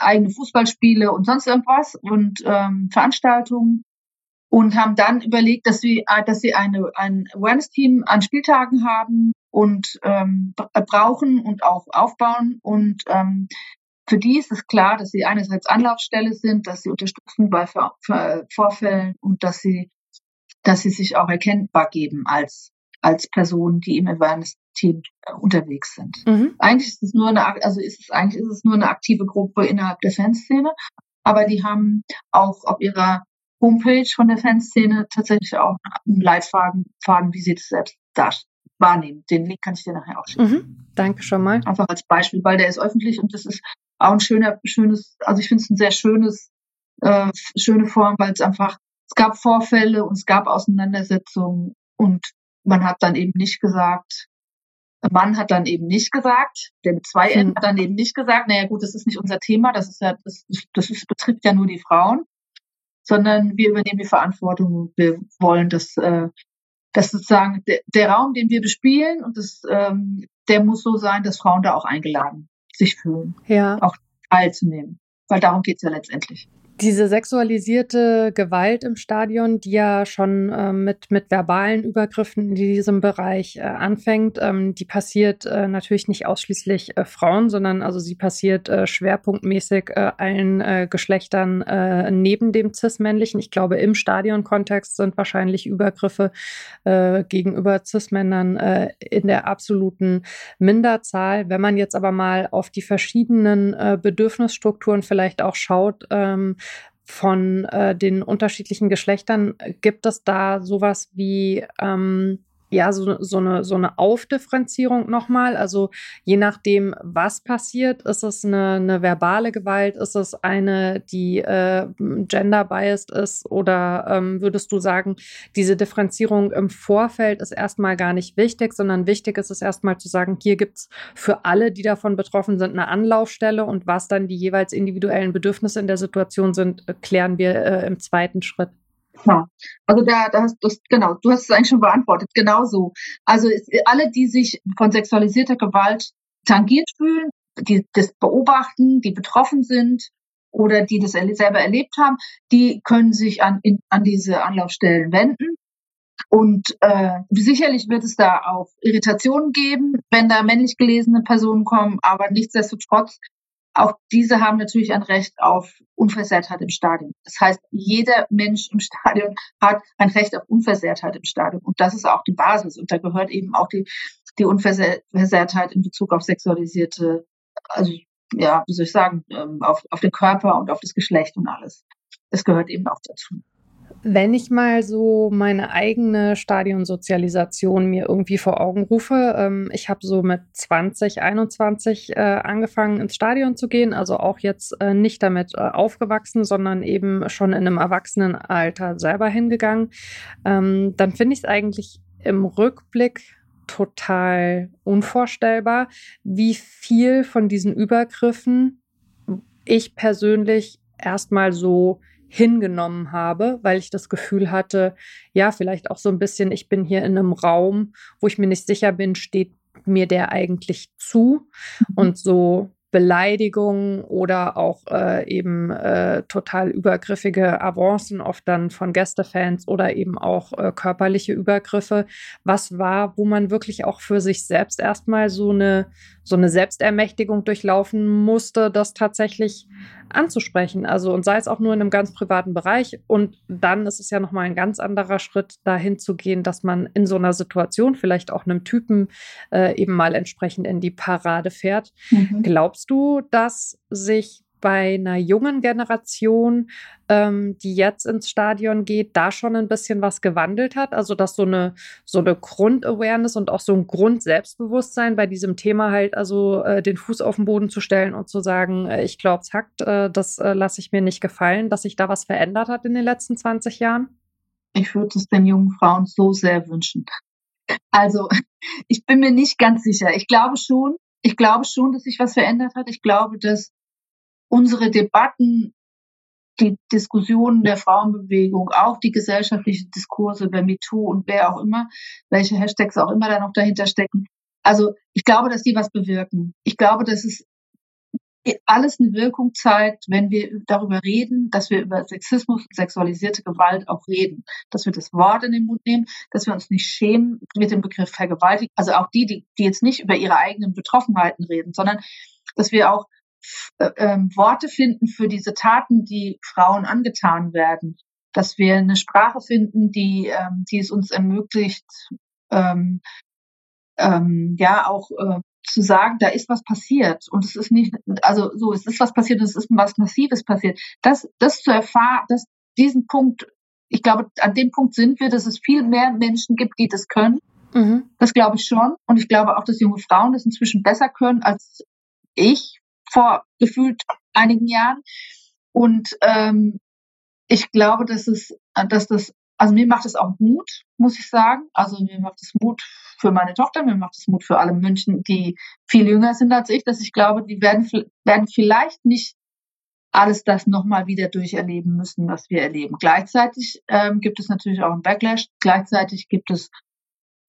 eigene Fußballspiele und sonst irgendwas und ähm, Veranstaltungen. Und haben dann überlegt, dass sie, dass sie eine, ein Awareness-Team an Spieltagen haben und ähm, brauchen und auch aufbauen. Und ähm, für die ist es klar, dass sie einerseits Anlaufstelle sind, dass sie unterstützen bei Vorfällen und dass sie, dass sie sich auch erkennbar geben als, als Personen, die im Awareness-Team äh, unterwegs sind. Mhm. Eigentlich ist es nur eine, also ist es, eigentlich ist es nur eine aktive Gruppe innerhalb der Fanszene, aber die haben auch auf ihrer Homepage von der Fanszene tatsächlich auch einen Leitfaden, Faden, wie sie das selbst darstellen wahrnehmen. Den Link kann ich dir nachher auch schicken. Mhm, danke schon mal. Einfach als Beispiel, weil der ist öffentlich und das ist auch ein schöner, schönes, also ich finde es ein sehr schönes, äh, schöne Form, weil es einfach, es gab Vorfälle und es gab Auseinandersetzungen und man hat dann eben nicht gesagt, Mann hat dann eben nicht gesagt, der mit zwei N hat dann eben nicht gesagt, naja gut, das ist nicht unser Thema, das ist ja, das, das ist, betrifft ja nur die Frauen, sondern wir übernehmen die Verantwortung und wir wollen, dass, äh, dass sozusagen der, der Raum, den wir bespielen und das, ähm, der muss so sein, dass Frauen da auch eingeladen sich fühlen, ja. auch teilzunehmen. Weil darum geht's ja letztendlich. Diese sexualisierte Gewalt im Stadion, die ja schon äh, mit, mit verbalen Übergriffen in diesem Bereich äh, anfängt, ähm, die passiert äh, natürlich nicht ausschließlich äh, Frauen, sondern also sie passiert äh, schwerpunktmäßig äh, allen Geschlechtern neben dem cis-männlichen. Ich glaube, im Stadionkontext sind wahrscheinlich Übergriffe gegenüber cis-Männern in der absoluten Minderzahl. Wenn man jetzt aber mal auf die verschiedenen Bedürfnisstrukturen vielleicht auch schaut, ähm, von äh, den unterschiedlichen Geschlechtern, gibt es da sowas wie ähm, ja, so, so, eine, so eine Aufdifferenzierung nochmal. Also je nachdem, was passiert, ist es eine, eine verbale Gewalt, ist es eine, die äh, gender-biased ist oder ähm, würdest du sagen, diese Differenzierung im Vorfeld ist erstmal gar nicht wichtig, sondern wichtig ist es erstmal zu sagen, hier gibt es für alle, die davon betroffen sind, eine Anlaufstelle und was dann die jeweils individuellen Bedürfnisse in der Situation sind, klären wir äh, im zweiten Schritt. Ja, also da, da hast du genau, du hast es eigentlich schon beantwortet, genau so. Also es, alle, die sich von sexualisierter Gewalt tangiert fühlen, die das beobachten, die betroffen sind oder die das selber erlebt haben, die können sich an, in, an diese Anlaufstellen wenden. Und äh, sicherlich wird es da auch Irritationen geben, wenn da männlich gelesene Personen kommen, aber nichtsdestotrotz auch diese haben natürlich ein Recht auf Unversehrtheit im Stadion. Das heißt, jeder Mensch im Stadion hat ein Recht auf Unversehrtheit im Stadion. Und das ist auch die Basis. Und da gehört eben auch die, die Unversehrtheit in Bezug auf sexualisierte, also ja, wie soll ich sagen, ähm, auf, auf den Körper und auf das Geschlecht und alles. Das gehört eben auch dazu. Wenn ich mal so meine eigene Stadionsozialisation mir irgendwie vor Augen rufe, ähm, ich habe so mit 20, 21 äh, angefangen ins Stadion zu gehen, also auch jetzt äh, nicht damit äh, aufgewachsen, sondern eben schon in einem Erwachsenenalter selber hingegangen, ähm, dann finde ich es eigentlich im Rückblick total unvorstellbar, wie viel von diesen Übergriffen ich persönlich erstmal so hingenommen habe, weil ich das Gefühl hatte, ja, vielleicht auch so ein bisschen, ich bin hier in einem Raum, wo ich mir nicht sicher bin, steht mir der eigentlich zu? Mhm. Und so Beleidigungen oder auch äh, eben äh, total übergriffige Avancen, oft dann von Gästefans oder eben auch äh, körperliche Übergriffe. Was war, wo man wirklich auch für sich selbst erstmal so eine, so eine Selbstermächtigung durchlaufen musste, das tatsächlich anzusprechen. Also und sei es auch nur in einem ganz privaten Bereich. Und dann ist es ja nochmal ein ganz anderer Schritt, dahin zu gehen, dass man in so einer Situation vielleicht auch einem Typen äh, eben mal entsprechend in die Parade fährt. Mhm. Glaubst du, dass sich bei einer jungen Generation, ähm, die jetzt ins Stadion geht, da schon ein bisschen was gewandelt hat? Also, dass so eine, so eine Grundawareness und auch so ein Grundselbstbewusstsein bei diesem Thema halt, also äh, den Fuß auf den Boden zu stellen und zu sagen, äh, ich glaube, es hackt, äh, das äh, lasse ich mir nicht gefallen, dass sich da was verändert hat in den letzten 20 Jahren? Ich würde es den jungen Frauen so sehr wünschen. Also, ich bin mir nicht ganz sicher. Ich glaube schon, ich glaube schon, dass sich was verändert hat. Ich glaube, dass unsere Debatten, die Diskussionen der Frauenbewegung, auch die gesellschaftlichen Diskurse über MeToo und wer auch immer, welche Hashtags auch immer da noch dahinter stecken. Also ich glaube, dass die was bewirken. Ich glaube, dass es alles eine Wirkung zeigt, wenn wir darüber reden, dass wir über Sexismus und sexualisierte Gewalt auch reden, dass wir das Wort in den Mund nehmen, dass wir uns nicht schämen mit dem Begriff Vergewaltigung, also auch die, die, die jetzt nicht über ihre eigenen Betroffenheiten reden, sondern dass wir auch äh, ähm, Worte finden für diese Taten, die Frauen angetan werden. Dass wir eine Sprache finden, die, ähm, die es uns ermöglicht, ähm, ähm, ja auch äh, zu sagen, da ist was passiert und es ist nicht, also so, es ist was passiert und es ist was Massives passiert. Das, das zu erfahren, dass diesen Punkt, ich glaube, an dem Punkt sind wir, dass es viel mehr Menschen gibt, die das können. Mhm. Das glaube ich schon. Und ich glaube auch, dass junge Frauen das inzwischen besser können als ich vor gefühlt einigen Jahren. Und ähm, ich glaube, dass es, dass das, also mir macht es auch Mut, muss ich sagen. Also mir macht es Mut für meine Tochter, mir macht es Mut für alle München, die viel jünger sind als ich, dass ich glaube, die werden, werden vielleicht nicht alles das nochmal wieder durcherleben müssen, was wir erleben. Gleichzeitig ähm, gibt es natürlich auch einen Backlash. Gleichzeitig gibt es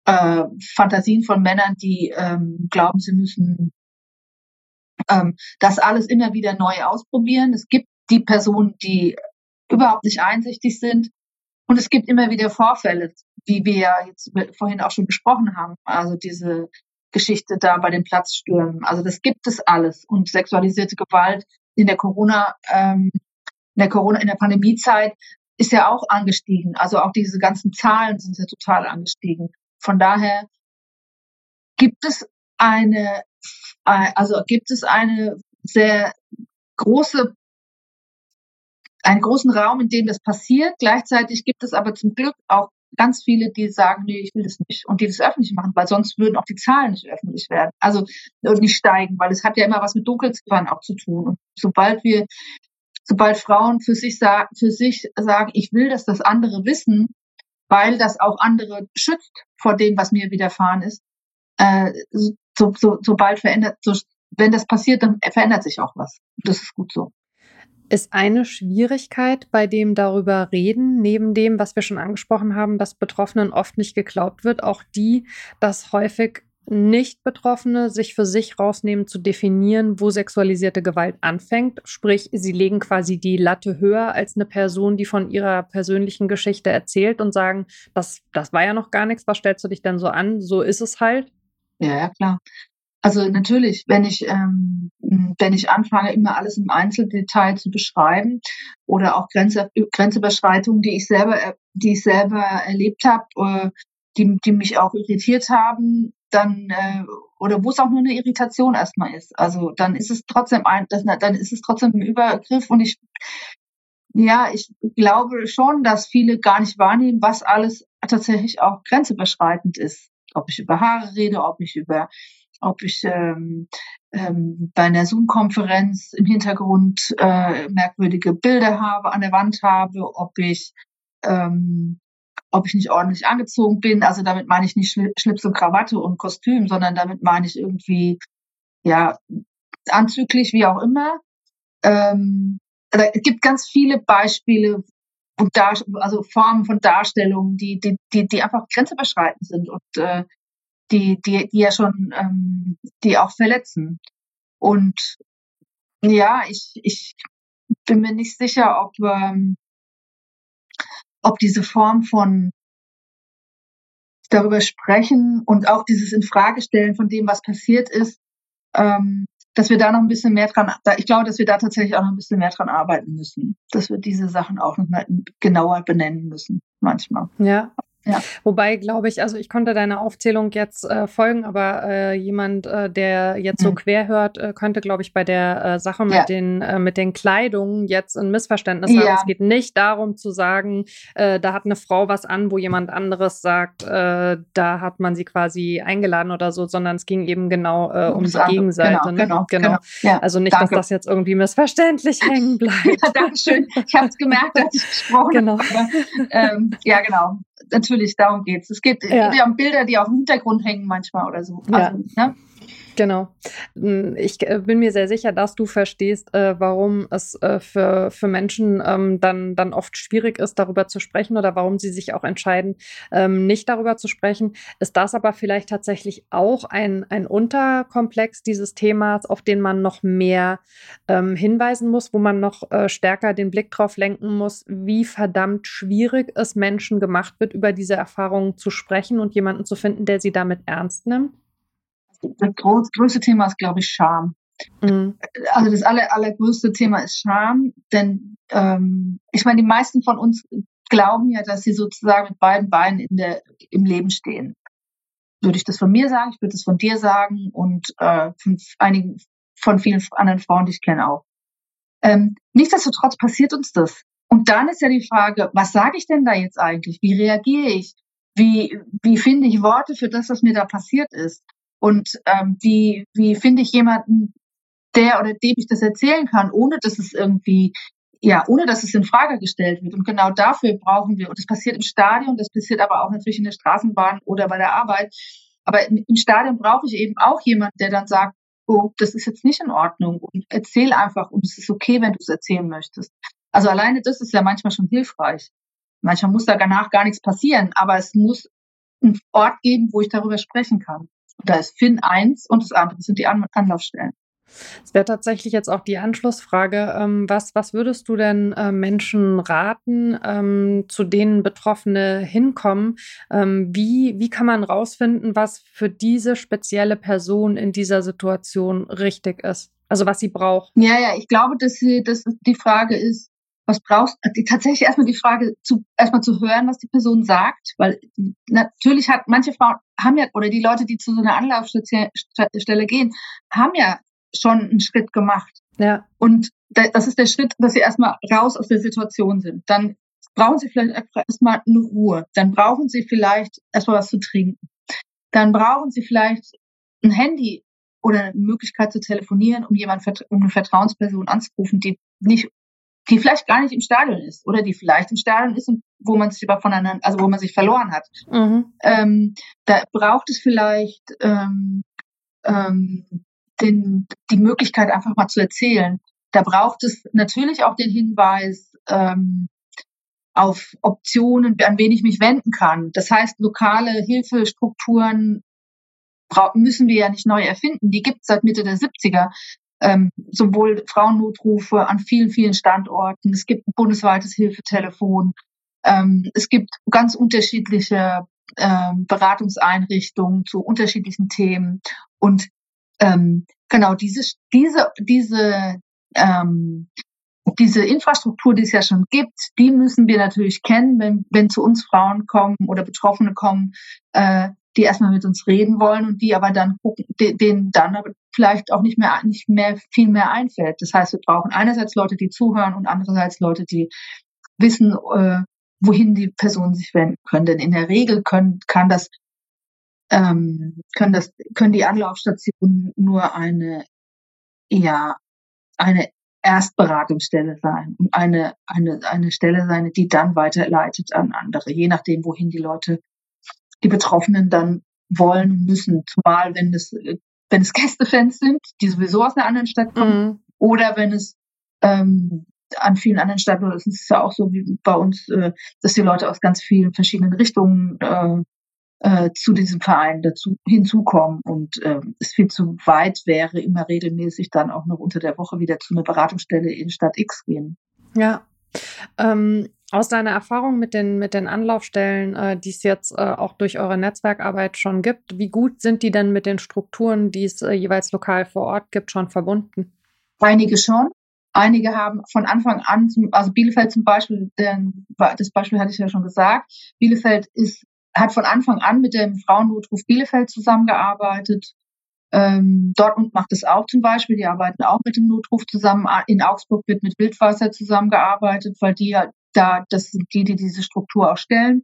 äh, Fantasien von Männern, die ähm, glauben, sie müssen ähm, das alles immer wieder neu ausprobieren. Es gibt die Personen, die überhaupt nicht einsichtig sind. Und es gibt immer wieder Vorfälle, wie wir ja jetzt vorhin auch schon besprochen haben. Also diese Geschichte da bei den Platzstürmen. Also das gibt es alles. Und sexualisierte Gewalt in der Corona, ähm, in der Corona, in der Pandemiezeit ist ja auch angestiegen. Also auch diese ganzen Zahlen sind ja total angestiegen. Von daher gibt es eine also gibt es eine sehr große einen großen Raum, in dem das passiert. Gleichzeitig gibt es aber zum Glück auch ganz viele, die sagen, nee, ich will das nicht und die das öffentlich machen, weil sonst würden auch die Zahlen nicht öffentlich werden, also und nicht steigen, weil es hat ja immer was mit Dunkelziffern auch zu tun. Und sobald wir, sobald Frauen für sich sagen, für sich sagen, ich will, dass das andere wissen, weil das auch andere schützt vor dem, was mir widerfahren ist, äh, so, so, sobald verändert, so, wenn das passiert, dann verändert sich auch was. Das ist gut so. Ist eine Schwierigkeit bei dem darüber reden, neben dem, was wir schon angesprochen haben, dass Betroffenen oft nicht geglaubt wird, auch die, dass häufig nicht-Betroffene sich für sich rausnehmen, zu definieren, wo sexualisierte Gewalt anfängt. Sprich, sie legen quasi die Latte höher als eine Person, die von ihrer persönlichen Geschichte erzählt und sagen, das, das war ja noch gar nichts, was stellst du dich denn so an? So ist es halt. Ja, ja, klar. Also natürlich, wenn ich, ähm, wenn ich anfange, immer alles im Einzeldetail zu beschreiben oder auch Grenze, Grenzüberschreitungen, die ich selber, die ich selber erlebt habe, äh, die, die mich auch irritiert haben, dann äh, oder wo es auch nur eine Irritation erstmal ist. Also dann ist es trotzdem ein, das, dann ist es trotzdem ein Übergriff und ich ja, ich glaube schon, dass viele gar nicht wahrnehmen, was alles tatsächlich auch grenzüberschreitend ist. Ob ich über Haare rede, ob ich über, ob ich ähm, ähm, bei einer Zoom-Konferenz im Hintergrund äh, merkwürdige Bilder habe, an der Wand habe, ob ich ähm, ob ich nicht ordentlich angezogen bin. Also damit meine ich nicht Schlips und Krawatte und Kostüm, sondern damit meine ich irgendwie, ja, anzüglich, wie auch immer. Ähm, es gibt ganz viele Beispiele und Dar also Formen von Darstellungen, die, die, die, die einfach grenzüberschreitend sind und äh, die, die, die ja schon, ähm, die auch verletzen. Und ja, ich, ich bin mir nicht sicher, ob, ähm, ob diese Form von darüber sprechen und auch dieses Infragestellen von dem, was passiert ist, ähm, dass wir da noch ein bisschen mehr dran, ich glaube, dass wir da tatsächlich auch noch ein bisschen mehr dran arbeiten müssen, dass wir diese Sachen auch noch mal genauer benennen müssen, manchmal. Ja, ja. Wobei, glaube ich, also ich konnte deiner Aufzählung jetzt äh, folgen, aber äh, jemand, äh, der jetzt so mhm. quer hört, äh, könnte, glaube ich, bei der äh, Sache mit, ja. den, äh, mit den Kleidungen jetzt ein Missverständnis ja. haben. Es geht nicht darum zu sagen, da hat eine Frau was an, wo jemand anderes sagt, da hat man sie quasi eingeladen oder so, sondern es ging eben genau um die Gegenseite. Genau, ne? genau, genau. genau. Ja, also nicht, danke. dass das jetzt irgendwie missverständlich hängen bleibt. ja, Dankeschön. Ich habe es gemerkt, als ich gesprochen genau. habe. Ähm, ja, genau natürlich, darum geht's. Es geht, ja. wir haben Bilder, die auf dem Hintergrund hängen manchmal oder so. Also, ja. Ne? Genau. Hm, ich äh, bin mir sehr sicher, dass du verstehst, äh, warum es äh, für, für Menschen ähm, dann, dann oft schwierig ist, darüber zu sprechen oder warum sie sich auch entscheiden, ähm, nicht darüber zu sprechen. Ist das aber vielleicht tatsächlich auch ein, ein Unterkomplex dieses Themas, auf den man noch mehr ähm, hinweisen muss, wo man noch stärker den Blick drauf lenken muss, wie verdammt schwierig es Menschen gemacht wird, über diese Erfahrungen zu sprechen und jemanden zu finden, der sie damit ernst nimmt? Das größte Thema ist, glaube ich, Scham. Mhm. Also das aller, allergrößte Thema ist Scham, denn ähm, ich meine, die meisten von uns glauben ja, dass sie sozusagen mit beiden Beinen in der, im Leben stehen. Würde ich das von mir sagen, ich würde das von dir sagen und äh, von einigen, von vielen anderen Frauen, die ich kenne auch. Ähm, nichtsdestotrotz passiert uns das. Und dann ist ja die Frage, was sage ich denn da jetzt eigentlich? Wie reagiere ich? Wie, wie finde ich Worte für das, was mir da passiert ist? Und ähm, wie, wie finde ich jemanden, der oder dem ich das erzählen kann, ohne dass es irgendwie, ja, ohne dass es in Frage gestellt wird. Und genau dafür brauchen wir, und das passiert im Stadion, das passiert aber auch natürlich in der Straßenbahn oder bei der Arbeit. Aber im, Stadion brauche ich eben auch jemanden, der dann sagt, oh, das ist jetzt nicht in Ordnung und erzähl einfach und es ist okay, wenn du es erzählen möchtest. Also alleine das ist ja manchmal schon hilfreich. Manchmal muss da danach gar nichts passieren, aber es muss einen Ort geben, wo ich darüber sprechen kann. Da ist Finn eins und das andere sind die An Anlaufstellen. Es wäre tatsächlich jetzt auch die Anschlussfrage. Ähm, was, was würdest du denn äh, Menschen raten, ähm, zu denen Betroffene hinkommen? Ähm, wie, wie kann man rausfinden, was für diese spezielle Person in dieser Situation richtig ist? Also was sie braucht? Ja, ja, ich glaube, dass, sie, dass die Frage ist, was brauchst du? Tatsächlich erstmal die Frage, zu, erstmal zu hören, was die Person sagt, weil natürlich hat manche Frauen haben ja, oder die Leute, die zu so einer Anlaufstelle gehen, haben ja schon einen Schritt gemacht. Ja. Und das ist der Schritt, dass sie erstmal raus aus der Situation sind. Dann brauchen sie vielleicht erstmal eine Ruhe. Dann brauchen sie vielleicht erstmal was zu trinken. Dann brauchen sie vielleicht ein Handy oder eine Möglichkeit zu telefonieren, um jemanden, um eine Vertrauensperson anzurufen, die nicht die vielleicht gar nicht im Stadion ist oder die vielleicht im Stadion ist und wo man sich aber voneinander, also wo man sich verloren hat. Mhm. Ähm, da braucht es vielleicht ähm, ähm, den, die Möglichkeit, einfach mal zu erzählen. da braucht es natürlich auch den Hinweis ähm, auf Optionen, an wen ich mich wenden kann. Das heißt, lokale Hilfestrukturen müssen wir ja nicht neu erfinden. Die gibt es seit Mitte der 70er. Ähm, sowohl Frauennotrufe an vielen, vielen Standorten. Es gibt ein bundesweites Hilfetelefon. Ähm, es gibt ganz unterschiedliche ähm, Beratungseinrichtungen zu unterschiedlichen Themen. Und ähm, genau diese, diese, diese, ähm, diese Infrastruktur, die es ja schon gibt, die müssen wir natürlich kennen, wenn, wenn zu uns Frauen kommen oder Betroffene kommen, äh, die erstmal mit uns reden wollen und die aber dann gucken, denen dann aber vielleicht auch nicht mehr, nicht mehr viel mehr einfällt. Das heißt, wir brauchen einerseits Leute, die zuhören und andererseits Leute, die wissen, äh, wohin die Personen sich wenden können. Denn in der Regel können, kann das, ähm, können das, können die Anlaufstationen nur eine, ja, eine Erstberatungsstelle sein und eine, eine, eine Stelle sein, die dann weiterleitet an andere, je nachdem, wohin die Leute die Betroffenen dann wollen und müssen. Zumal, wenn es, wenn es Gästefans sind, die sowieso aus einer anderen Stadt kommen, mhm. oder wenn es ähm, an vielen anderen Standorten ist es ja auch so wie bei uns, äh, dass die Leute aus ganz vielen verschiedenen Richtungen äh, äh, zu diesem Verein dazu hinzukommen und äh, es viel zu weit wäre, immer regelmäßig dann auch noch unter der Woche wieder zu einer Beratungsstelle in Stadt X gehen. Ja. Ähm, aus deiner Erfahrung mit den, mit den Anlaufstellen, äh, die es jetzt äh, auch durch eure Netzwerkarbeit schon gibt, wie gut sind die denn mit den Strukturen, die es äh, jeweils lokal vor Ort gibt, schon verbunden? Einige schon. Einige haben von Anfang an, zum, also Bielefeld zum Beispiel, denn, das Beispiel hatte ich ja schon gesagt, Bielefeld ist, hat von Anfang an mit dem Frauennotruf Bielefeld zusammengearbeitet. Ähm, Dortmund macht es auch zum Beispiel, die arbeiten auch mit dem Notruf zusammen. In Augsburg wird mit Wildwasser zusammengearbeitet, weil die ja da, das sind die, die diese Struktur auch stellen,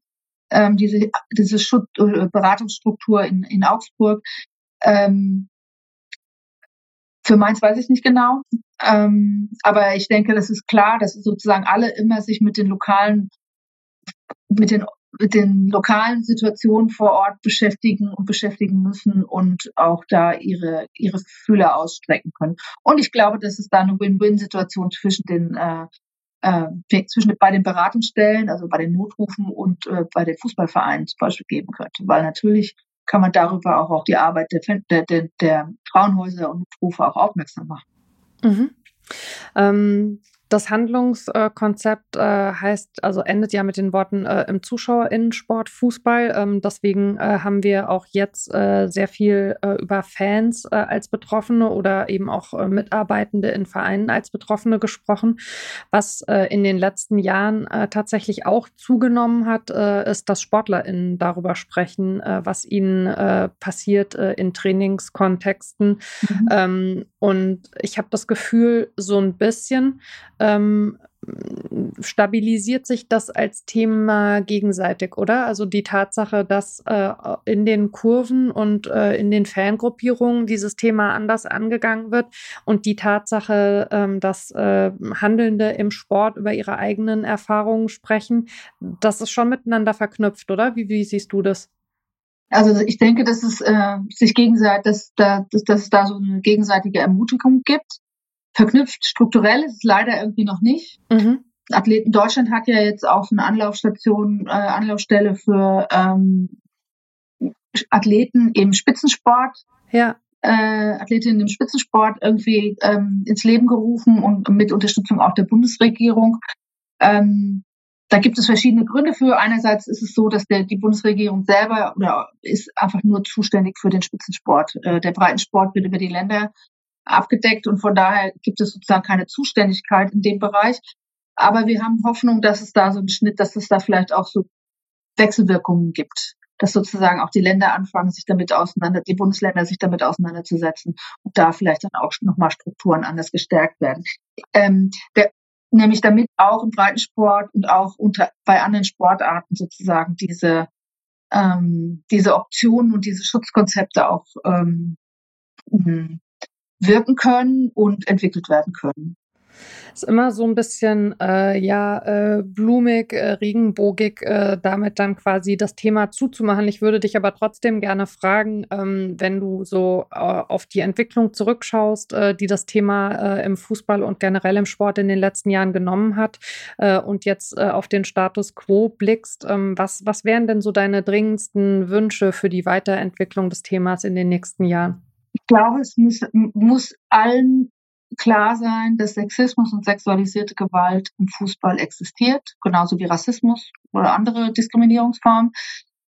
ähm, diese, diese Schutz, äh, Beratungsstruktur in, in Augsburg. Ähm, für Mainz weiß ich nicht genau, ähm, aber ich denke, das ist klar, dass sozusagen alle immer sich mit den lokalen, mit den mit den lokalen Situationen vor Ort beschäftigen und beschäftigen müssen und auch da ihre ihre Fühler ausstrecken können. Und ich glaube, dass es da eine Win-Win-Situation zwischen den äh, äh, zwischen bei den Beratungsstellen, also bei den Notrufen und äh, bei den Fußballvereinen zum Beispiel geben könnte. Weil natürlich kann man darüber auch, auch die Arbeit der, der, der Frauenhäuser und Notrufe auch aufmerksam machen. Mhm. Ähm, das Handlungskonzept äh, heißt, also endet ja mit den Worten äh, im Zuschauerinnensport Fußball. Ähm, deswegen äh, haben wir auch jetzt äh, sehr viel äh, über Fans als Betroffene oder eben auch Mitarbeitende in Vereinen als Betroffene gesprochen. Was in den letzten Jahren tatsächlich auch zugenommen hat, ist, dass SportlerInnen darüber sprechen, was ihnen passiert in Trainingskontexten. Mhm. Ähm, und ich habe das Gefühl, so ein bisschen, ähm, stabilisiert sich das als Thema gegenseitig, oder? Also die Tatsache, dass äh, in den Kurven und äh, in den Fangruppierungen dieses Thema anders angegangen wird und die Tatsache, ähm, dass äh, Handelnde im Sport über ihre eigenen Erfahrungen sprechen, das ist schon miteinander verknüpft, oder? Wie, wie siehst du das? Also ich denke, dass es äh, sich gegenseitig, dass, da, dass, dass es da so eine gegenseitige Ermutigung gibt verknüpft. Strukturell ist es leider irgendwie noch nicht. Mhm. Athleten Deutschland hat ja jetzt auch eine Anlaufstation, äh, Anlaufstelle für ähm, Athleten im Spitzensport. Ja. Äh, Athletinnen im Spitzensport irgendwie ähm, ins Leben gerufen und mit Unterstützung auch der Bundesregierung. Ähm, da gibt es verschiedene Gründe für. Einerseits ist es so, dass der, die Bundesregierung selber oder ist einfach nur zuständig für den Spitzensport. Äh, der Breitensport wird über die Länder abgedeckt und von daher gibt es sozusagen keine Zuständigkeit in dem Bereich. Aber wir haben Hoffnung, dass es da so einen Schnitt, dass es da vielleicht auch so Wechselwirkungen gibt, dass sozusagen auch die Länder anfangen, sich damit auseinander, die Bundesländer sich damit auseinanderzusetzen und da vielleicht dann auch nochmal Strukturen anders gestärkt werden. Ähm, der, nämlich damit auch im Breitensport und auch unter, bei anderen Sportarten sozusagen diese, ähm, diese Optionen und diese Schutzkonzepte auch ähm, wirken können und entwickelt werden können. Ist immer so ein bisschen, äh, ja, äh, blumig, äh, regenbogig, äh, damit dann quasi das Thema zuzumachen. Ich würde dich aber trotzdem gerne fragen, ähm, wenn du so äh, auf die Entwicklung zurückschaust, äh, die das Thema im Fußball und generell im Sport in den letzten Jahren genommen hat und jetzt auf den Status quo blickst, ähm, was, was wären denn so deine dringendsten Wünsche für die Weiterentwicklung des Themas in den nächsten Jahren? Ich glaube, es muss, muss allen klar sein, dass Sexismus und sexualisierte Gewalt im Fußball existiert, genauso wie Rassismus oder andere Diskriminierungsformen.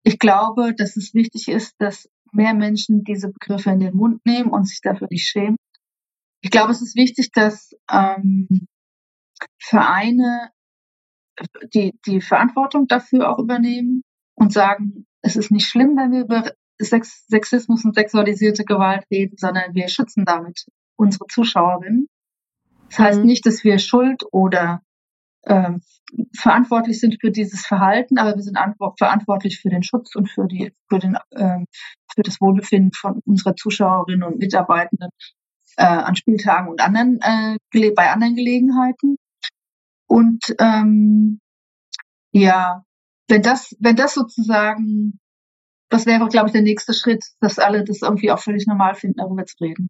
Ich glaube, dass es wichtig ist, dass mehr Menschen diese Begriffe in den Mund nehmen und sich dafür nicht schämen. Ich glaube, es ist wichtig, dass ähm, Vereine die, die Verantwortung dafür auch übernehmen und sagen, es ist nicht schlimm, wenn wir über Sex, Sexismus und sexualisierte Gewalt reden, sondern wir schützen damit unsere Zuschauerinnen. Das heißt mhm. nicht, dass wir schuld oder ähm, verantwortlich sind für dieses Verhalten, aber wir sind verantwortlich für den Schutz und für die für den ähm, für das Wohlbefinden von unserer Zuschauerinnen und Mitarbeitenden äh, an Spieltagen und anderen äh, bei anderen Gelegenheiten. Und ähm, ja, wenn das wenn das sozusagen das wäre, glaube ich, der nächste Schritt, dass alle das irgendwie auch völlig normal finden, darüber zu reden.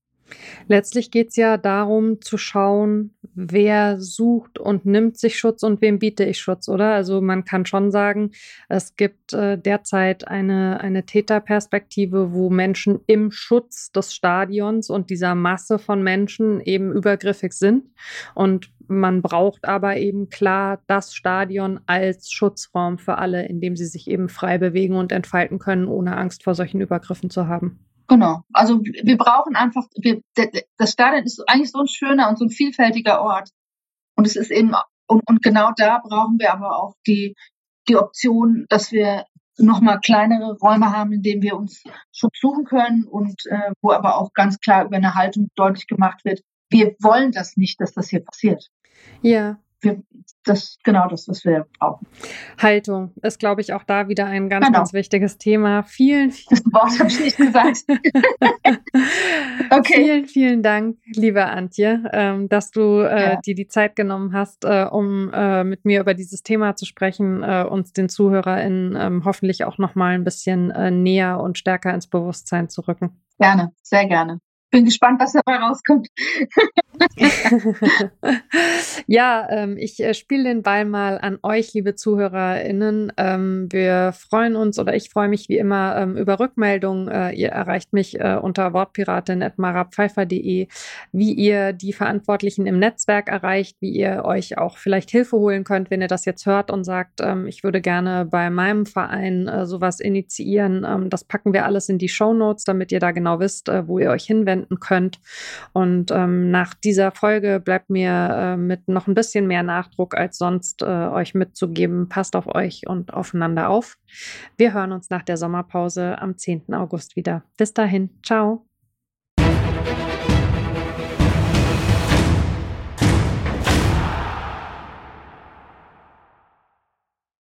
Letztlich geht es ja darum zu schauen, wer sucht und nimmt sich Schutz und wem biete ich Schutz, oder? Also man kann schon sagen, es gibt äh, derzeit eine, eine Täterperspektive, wo Menschen im Schutz des Stadions und dieser Masse von Menschen eben übergriffig sind. Und man braucht aber eben klar das Stadion als Schutzraum für alle, in dem sie sich eben frei bewegen und entfalten können, ohne Angst vor solchen Übergriffen zu haben. Genau. Also wir brauchen einfach, wir, das Stadion ist eigentlich so ein schöner und so ein vielfältiger Ort. Und es ist eben, und, und genau da brauchen wir aber auch die, die Option, dass wir nochmal kleinere Räume haben, in denen wir uns Schutz suchen können und äh, wo aber auch ganz klar über eine Haltung deutlich gemacht wird, wir wollen das nicht, dass das hier passiert. Ja wir, das genau das, was wir brauchen. Haltung ist, glaube ich, auch da wieder ein ganz, genau. ganz wichtiges Thema. Vielen, vielen Das Wort habe ich nicht gesagt. okay. Vielen, vielen Dank, liebe Antje, ähm, dass du äh, ja. dir die Zeit genommen hast, äh, um äh, mit mir über dieses Thema zu sprechen, äh, uns den ZuhörerInnen ähm, hoffentlich auch noch mal ein bisschen äh, näher und stärker ins Bewusstsein zu rücken. Gerne, sehr gerne bin gespannt, was dabei rauskommt. ja, ähm, ich äh, spiele den Ball mal an euch, liebe ZuhörerInnen. Ähm, wir freuen uns oder ich freue mich wie immer ähm, über Rückmeldungen. Äh, ihr erreicht mich äh, unter wortpiratin.marapfeifer.de, wie ihr die Verantwortlichen im Netzwerk erreicht, wie ihr euch auch vielleicht Hilfe holen könnt, wenn ihr das jetzt hört und sagt, ähm, ich würde gerne bei meinem Verein äh, sowas initiieren. Ähm, das packen wir alles in die Show Notes, damit ihr da genau wisst, äh, wo ihr euch hinwendet anwenden könnt. Und ähm, nach dieser Folge bleibt mir äh, mit noch ein bisschen mehr Nachdruck als sonst äh, euch mitzugeben. Passt auf euch und aufeinander auf. Wir hören uns nach der Sommerpause am 10. August wieder. Bis dahin, ciao.